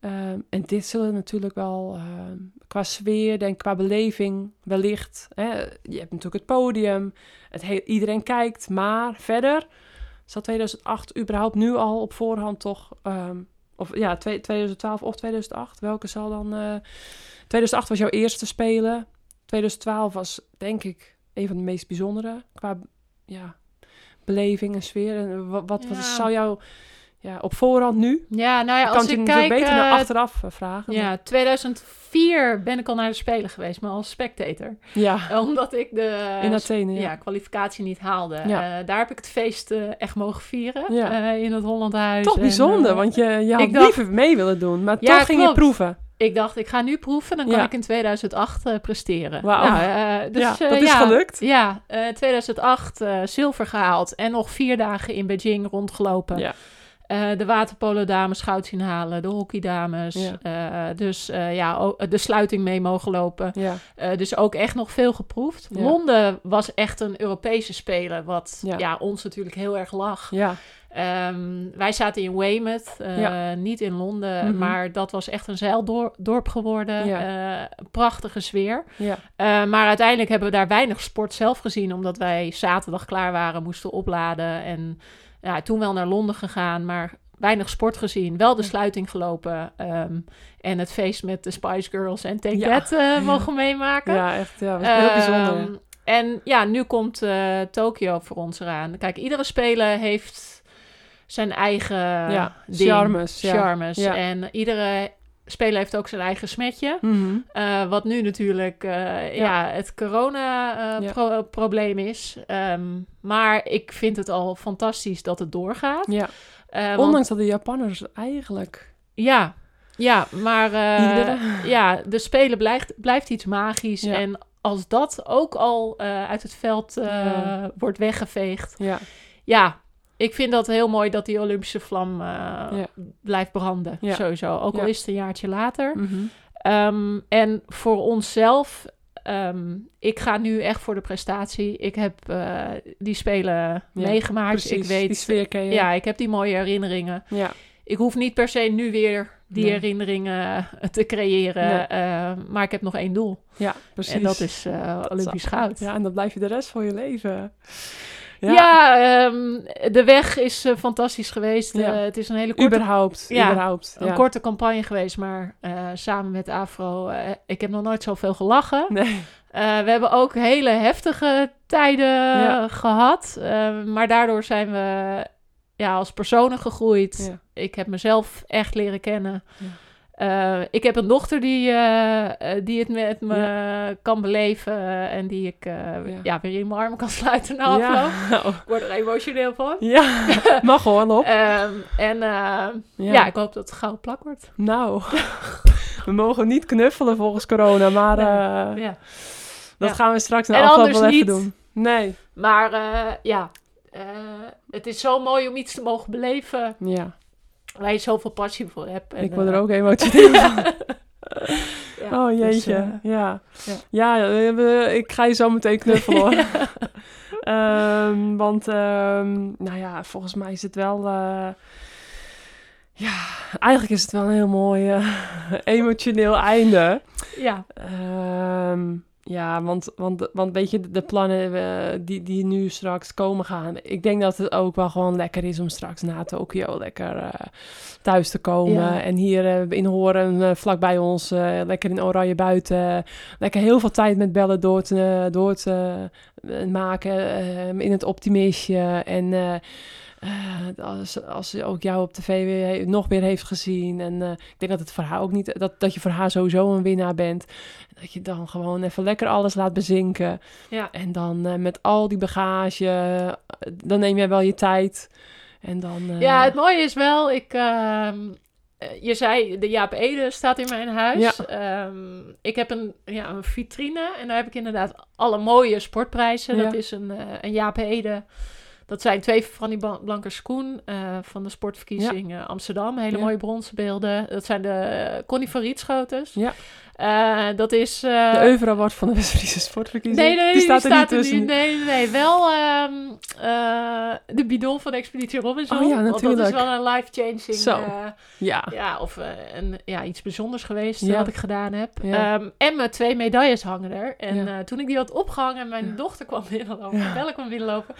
Ehm, en dit zullen natuurlijk wel ehm, qua sfeer, denk qua beleving, wellicht. Hè, je hebt natuurlijk het podium, het he- iedereen kijkt. Maar verder zal 2008 überhaupt nu al op voorhand toch... ehm, of ja, twee- 2012 of 2008. Welke zal dan... eh 2008 was jouw eerste spelen. 2012 was denk ik een van de meest bijzondere qua ja, beleving en sfeer. En wat, wat, zou jou ja, op voorhand nu? Ja, nou ja, kan als je ik kijk... beter naar eh, achteraf eh, vragen. maar- ja, 2004 ben ik al naar de Spelen geweest, maar als spectator. ja, Omdat ik de in Athene. ja. Ja. kwalificatie niet haalde. Ja. Eh, daar heb ik het feest echt mogen vieren Ja. in het Hollandhuis. Toch En, bijzonder, want je, je had dacht- liever mee willen doen, maar toch ging je proeven. Ik dacht, ik ga nu proeven, dan kan ik in 2008 eh, presteren. Wauw. Nou, dus, Ja, dat is gelukt. Ja, eh, 2008 eh, zilver gehaald en nog vier dagen in Beijing rondgelopen. Ja. Eh, de waterpolo-dames goud zien halen, de hockeydames. Ja. Eh, dus eh, ja, de sluiting mee mogen lopen. Ja, dus ook echt nog veel geproefd. Ja. Londen was echt een Europese speler, wat Ja. ons natuurlijk heel erg lag. ja, Ehm, wij zaten in Weymouth, niet in Londen, Mhm. maar dat was echt een zeildorp geworden. Prachtige sfeer. maar uiteindelijk hebben we daar weinig sport zelf gezien, omdat wij zaterdag klaar waren, moesten opladen. En ja, toen wel naar Londen gegaan, maar weinig sport gezien. Wel de sluiting gelopen ehm, en het feest met de Spice Girls en Take Ja. That eh, mogen meemaken. ja, echt. Ja, was heel bijzonder. Ehm, En ja, nu komt eh Tokio voor ons eraan. Kijk, iedere speler heeft zijn eigen Ja, ding, charmes, ja. charmes. Ja. En iedere speler heeft ook zijn eigen smetje. Mhm. Eh, wat nu natuurlijk eh, ja. het Ja. corona-probleem is. Ehm, maar ik vind het al fantastisch dat het doorgaat. Ja, Eh, want- Ondanks dat de Japanners eigenlijk ja, ja, maar eh, ja, de Spelen blijft, blijft iets magisch. En als dat ook al eh, uit het veld eh, wordt weggeveegd, Ja, ja, ik vind dat heel mooi dat die Olympische vlam eh, Ja. blijft branden. Ja. Sowieso. Ook al is het een jaartje later. mhm. Ehm, en voor onszelf, ehm, ik ga nu echt voor de prestatie. Ik heb eh, die spelen meegemaakt. precies. ik weet, die sfeer ken je. ja, ik heb die mooie herinneringen. ja. Ik hoef niet per se nu weer die Nee. herinneringen eh, te creëren. Nee. maar ik heb nog één doel. ja, precies. En dat is Olympisch goud. Ja, en dan blijf je de rest van je leven. Ja, ehm, de weg is eh, fantastisch geweest. Ja. Eh, het is een hele korte, überhaupt. Ja, überhaupt. een korte campagne geweest, maar eh, samen met Afro. ik heb nog nooit zoveel gelachen. Nee. We hebben ook hele heftige tijden gehad. eh, maar daardoor zijn we ja, als personen gegroeid. Ik heb mezelf echt leren kennen. Ja. Eh, ik heb een dochter die, eh, eh, die het met me kan beleven. en die ik Ja. ja. weer in mijn armen kan sluiten na afloop. Ja. Ik word er emotioneel van. ja, mag gewoon op. Ehm, en ja. ik hoop dat het gauw plak wordt. Nou, we mogen niet knuffelen volgens corona, maar Nee. dat gaan we straks En afloop wel even doen. Nee, Maar ja, het is zo mooi om iets te mogen beleven ja, waar je zoveel passie voor hebt. En, ik word er eh, ook emotioneel van. ja, oh dus, jeetje, eh, ja. ja. Ja, we- ik ga je zo meteen knuffelen hoor. Ehm, want, ehm, nou ja, volgens mij is het wel... eh, ja, eigenlijk is het wel een heel mooi emotioneel einde. ja, Ehm, ja, want, want, want weet je, de plannen eh, die, die nu straks komen gaan. Ik denk dat het ook wel gewoon lekker is om straks na Tokio lekker eh, thuis te komen. Ja. En hier eh, in Horen, vlakbij ons, lekker in oranje buiten. Lekker heel veel tijd met bellen door te, door te maken in het optimistje. En eh, als, als ze ook jou op tv weer, nog meer heeft gezien. En eh, ik denk dat het voor haar ook niet, dat, dat je voor haar sowieso een winnaar bent. Dat je dan gewoon even lekker alles laat bezinken. ja. En dan eh, met al die bagage, dan neem jij wel je tijd. En dan... ja, het mooie is wel, ik, ehm, eh, je zei, de Jaap Ede staat in mijn huis. Ehm, ik heb een, ja, een vitrine en daar heb ik inderdaad alle mooie sportprijzen. Ja. Dat is een, een Jaap Ede. Dat zijn twee van die Blanke Schoen eh, van de sportverkiezing eh, Amsterdam. Hele Ja. mooie bronzen beelden. Dat zijn de eh, Connie van Rietschoters. Ja. Dat is... de Euvra van de West-Friese Sportverkiezing. Nee, nee, die staat er niet er tussen. niet- Nee, nee, nee. Wel ehm, eh, de bidon van Expeditie Robinson. Oh ja, Want dat natuurlijk. is wel een life-changing... Zo. Ja. ja, of een, ja, iets bijzonders geweest Ja. wat ik gedaan heb. Ja. Ehm, en mijn twee medailles hangen er. En toen ik die had opgehangen en mijn dochter kwam binnenlopen, Ja. Belle kwam binnenlopen.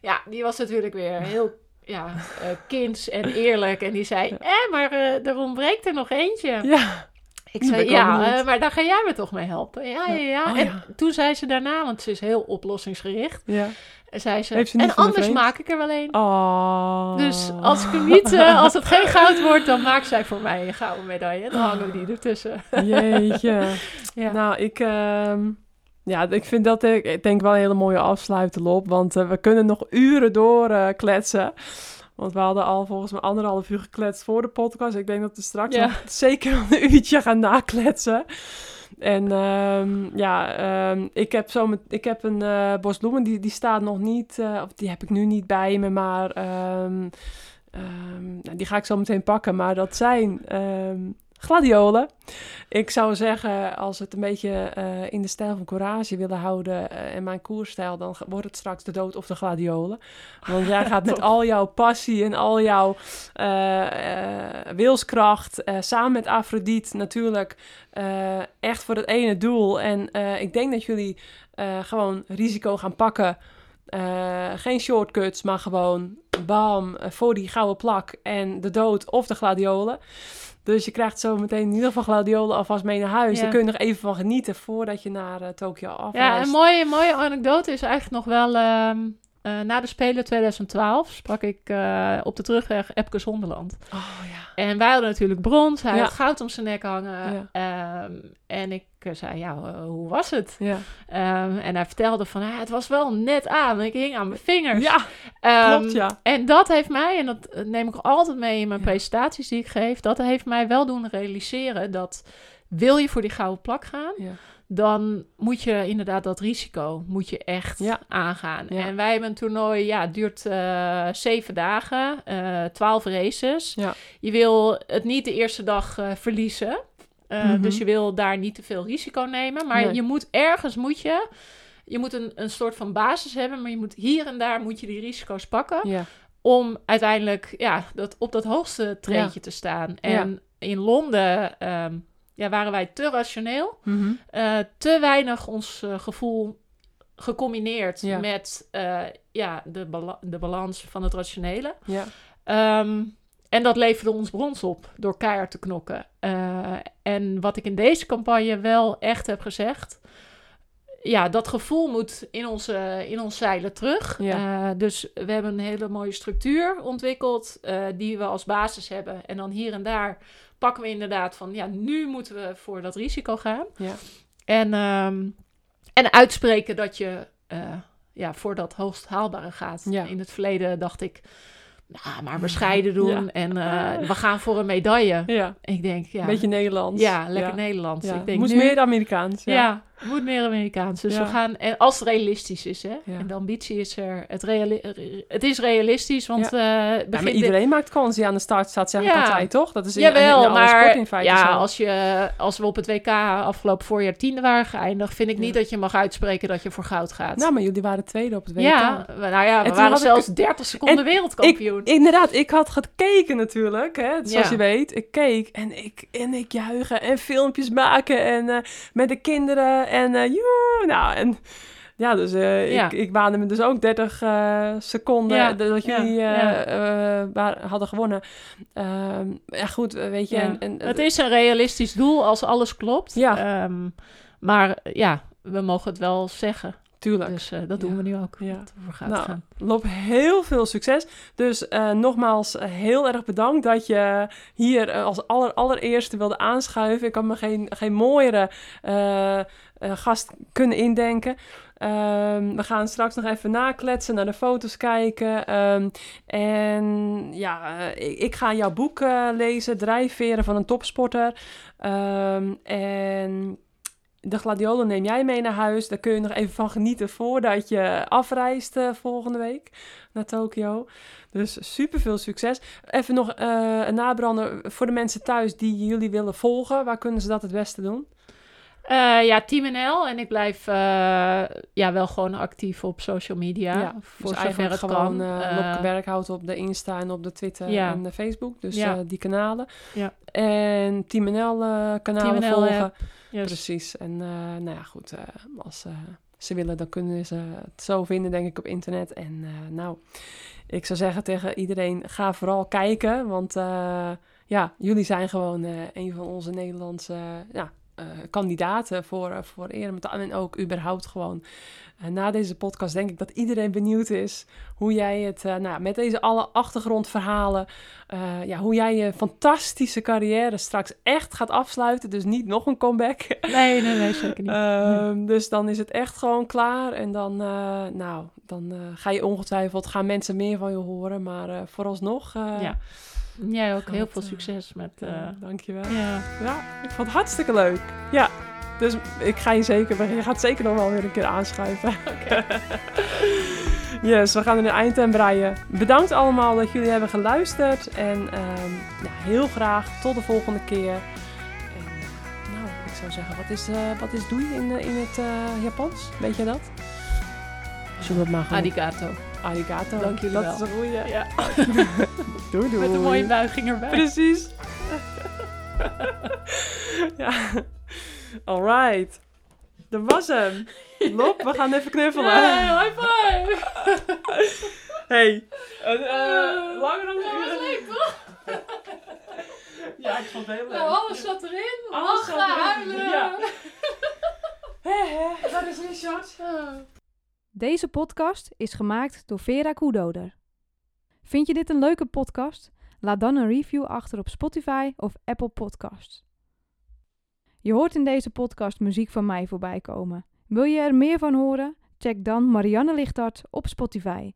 Ja, die was natuurlijk weer heel ja, eh, kinds en eerlijk. En die zei, Ja. eh, maar eh, er ontbreekt er nog eentje. Ja. Ik zei, ja, eh, maar daar ga jij me toch mee helpen? Ja, ja, ja. Oh, en ja. toen zei ze daarna, want ze is heel oplossingsgericht, Ja. en zei ze, ze en anders maak ik er wel een. Oh. Dus als ik hem niet, als het geen goud wordt, dan maakt zij voor mij een gouden medaille. Dan hangen we die ertussen. Jeetje. Ja. Nou, ik, ehm, ja, ik vind dat ik, ik denk wel een hele mooie afsluiter op. Want eh, we kunnen nog uren door eh, kletsen. Want we hadden al volgens mij anderhalf uur gekletst voor de podcast. Ik denk dat we straks Ja. nog zeker een uurtje gaan nakletsen. En ehm, ja, ehm, ik heb, zo met, ik heb een eh bos bloemen, die, die staat nog niet, eh, of die heb ik nu niet bij me, maar ehm, nou, die ga ik zo meteen pakken. Maar dat zijn gladiolen. Ik zou zeggen, als we het een beetje eh, in de stijl van courage willen houden eh, en mijn koersstijl, dan wordt het straks de dood of de gladiolen. Want jij gaat met al jouw passie en al jouw eh, wilskracht, samen met Afrodite natuurlijk, echt voor het ene doel. En ik denk dat jullie gewoon risico gaan pakken. Geen shortcuts, maar gewoon bam, voor die gouden plak en de dood of de gladiolen. Dus je krijgt zo meteen in ieder geval gladiolen alvast mee naar huis. Ja. Daar kun je nog even van genieten voordat je naar eh, Tokio afreist. Ja, een mooie, mooie anekdote is eigenlijk nog wel... ehm, eh, na de Spelen 2012 sprak ik eh, op de terugweg Epke Zonderland. Oh ja. En wij hadden natuurlijk brons. Hij Ja. had goud om zijn nek hangen. Ehm, en ik eh, zei, ja, eh, hoe was het? Ja, Ehm, en hij vertelde van, ah, het was wel net aan. Ik hing aan mijn vingers. ja Ehm, klopt, ja. En dat heeft mij, en dat eh, neem ik altijd mee in mijn Ja. presentaties die ik geef, dat heeft mij wel doen realiseren dat wil je voor die gouden plak gaan, Ja. dan moet je inderdaad dat risico moet je echt aangaan. En wij hebben een toernooi, ja, het duurt zeven dagen, twaalf races. Ja. Je wil het niet de eerste dag verliezen. Eh, Mhm. Dus je wil daar niet te veel risico nemen. Maar Nee. je moet ergens moet je. Je moet een, een soort van basis hebben, maar je moet hier en daar moet je die risico's pakken Ja, om uiteindelijk ja, dat, op dat hoogste treedje te staan. En in Londen ehm, ja, waren wij te rationeel, Mhm. eh, te weinig ons eh, gevoel gecombineerd met ja, de, bala- de balans van het rationele. ja. Ehm, en dat leverde ons brons op door keihard te knokken. Eh, en wat ik in deze campagne wel echt heb gezegd. Ja, dat gevoel moet in, onze, in ons zeilen terug. Ja. Eh, dus we hebben een hele mooie structuur ontwikkeld. eh, die we als basis hebben. En dan hier en daar pakken we inderdaad van. Ja, nu moeten we voor dat risico gaan. Ja. En, ehm, en uitspreken dat je ja, voor dat hoogst haalbare gaat. Ja. In het verleden dacht ik. Nou, maar bescheiden doen. Ja. En eh, we gaan voor een medaille. ja. Ik denk, ja. Beetje Nederlands. Ja, lekker. Nederlands. Ik denk Moest nu, meer Amerikaans. Ja. Het moet meer Amerikaans. Dus Ja. we gaan, en als het realistisch is, hè. Ja. En de ambitie is er. Het, reali- het is realistisch, want Ja, begin maar dit- iedereen maakt kans die aan de start staat, zeg ik Ja. altijd, toch? Dat is in, Jawel, in maar sport in feite ja, zo. als, je, als we op het WK afgelopen voorjaar tiende waren geëindigd, vind ik niet dat je mag uitspreken dat je voor goud gaat. Nou, maar jullie waren tweede op het WK. ja, nou ja, we waren ik- zelfs 30 seconden En wereldkampioen. Inderdaad, ik had gekeken natuurlijk, hè, zoals je weet. Ik keek en ik, en ik juichen en filmpjes maken en eh, met de kinderen en eh joe, nou en... Ja, dus eh, Ja. ik, ik waande me dus ook 30 eh, seconden Ja, dat jullie ja. hadden gewonnen. Ehm, ja, goed, weet je. Ja. En, en, het is een realistisch doel als alles klopt. Ja. Ehm, maar ja, we mogen het wel zeggen. tuurlijk. Dus dat doen we nu ook. Ja. Goud Nou, gaan. Loop heel veel succes. Dus nogmaals heel erg bedankt dat je hier als aller, allereerste wilde aanschuiven. Ik had me geen, geen mooiere eh, gast kunnen indenken. Ehm, we gaan straks nog even nakletsen, naar de foto's kijken. Ehm, en ja, eh, ik, ga jouw boek eh, lezen, Drijfveren van een topsporter. Ehm, en de gladiolen neem jij mee naar huis. Daar kun je nog even van genieten voordat je afreist volgende week naar Tokio. Dus super veel succes. Even nog een nabrander voor de mensen thuis die jullie willen volgen. Waar kunnen ze dat het beste doen? Eh, ja, Team NL. En ik blijf eh, ja, wel gewoon actief op social media. Ja, voor dus zover het gewoon kan. eh Eh, Lopke Berghout op de Insta en op de Twitter Ja. en de Facebook. Dus Ja. die kanalen. Ja. En Team NL kanalen Team NL, volgen. ja. yes. Precies. En nou ja, goed. als ze willen, dan kunnen ze het zo vinden, denk ik, op internet. En nou, ik zou zeggen tegen iedereen, ga vooral kijken. Want ja, jullie zijn gewoon een van onze Nederlandse ja, eh, kandidaten voor, eh, voor eremetaal. En ook überhaupt gewoon. eh, na deze podcast denk ik dat iedereen benieuwd is hoe jij het, nou, met deze alle achtergrondverhalen, ja, hoe jij je fantastische carrière straks echt gaat afsluiten. Dus niet nog een comeback. Nee, nee, nee, zeker niet. Ehm, dus dan is het echt gewoon klaar. En dan, nou, dan ga je ongetwijfeld, gaan mensen meer van je horen. Maar vooralsnog, Ja. Jij ook heel veel eh, succes met... eh, eh, dankjewel. ja. Ja, ik vond het hartstikke leuk. Ja, dus ik ga je zeker, je gaat zeker nog wel weer een keer aanschuiven. yes, we gaan er een eind aan breien. Bedankt allemaal dat jullie hebben geluisterd. En ehm, nou, heel graag tot de volgende keer. En, nou, ik zou zeggen, wat is, wat is doei in, in het eh, Japans? Weet je dat? Zullen we het maar gewoon... Arigato. Arigato. Dank jullie dat wel. is een goeie. Ja. Doei doei. Met een mooie buiging erbij. Precies. ja. Alright. Dat was hem. Lop, we gaan even knuffelen. Hey, high five! Hey. Uh, langer dan Dat was leuk, toch? Ja, ik vond het heel leuk. Nou, alles zat erin. Alles Lachen, zat erin, huilen. ja. Hé, hé, dat is shot. Deze podcast is gemaakt door Vera Koedoder. Vind je dit een leuke podcast? Laat dan een review achter op Spotify of Apple Podcasts. Je hoort in deze podcast muziek van mij voorbij komen. Wil je er meer van horen? Check dan Marianne Lichthart op Spotify.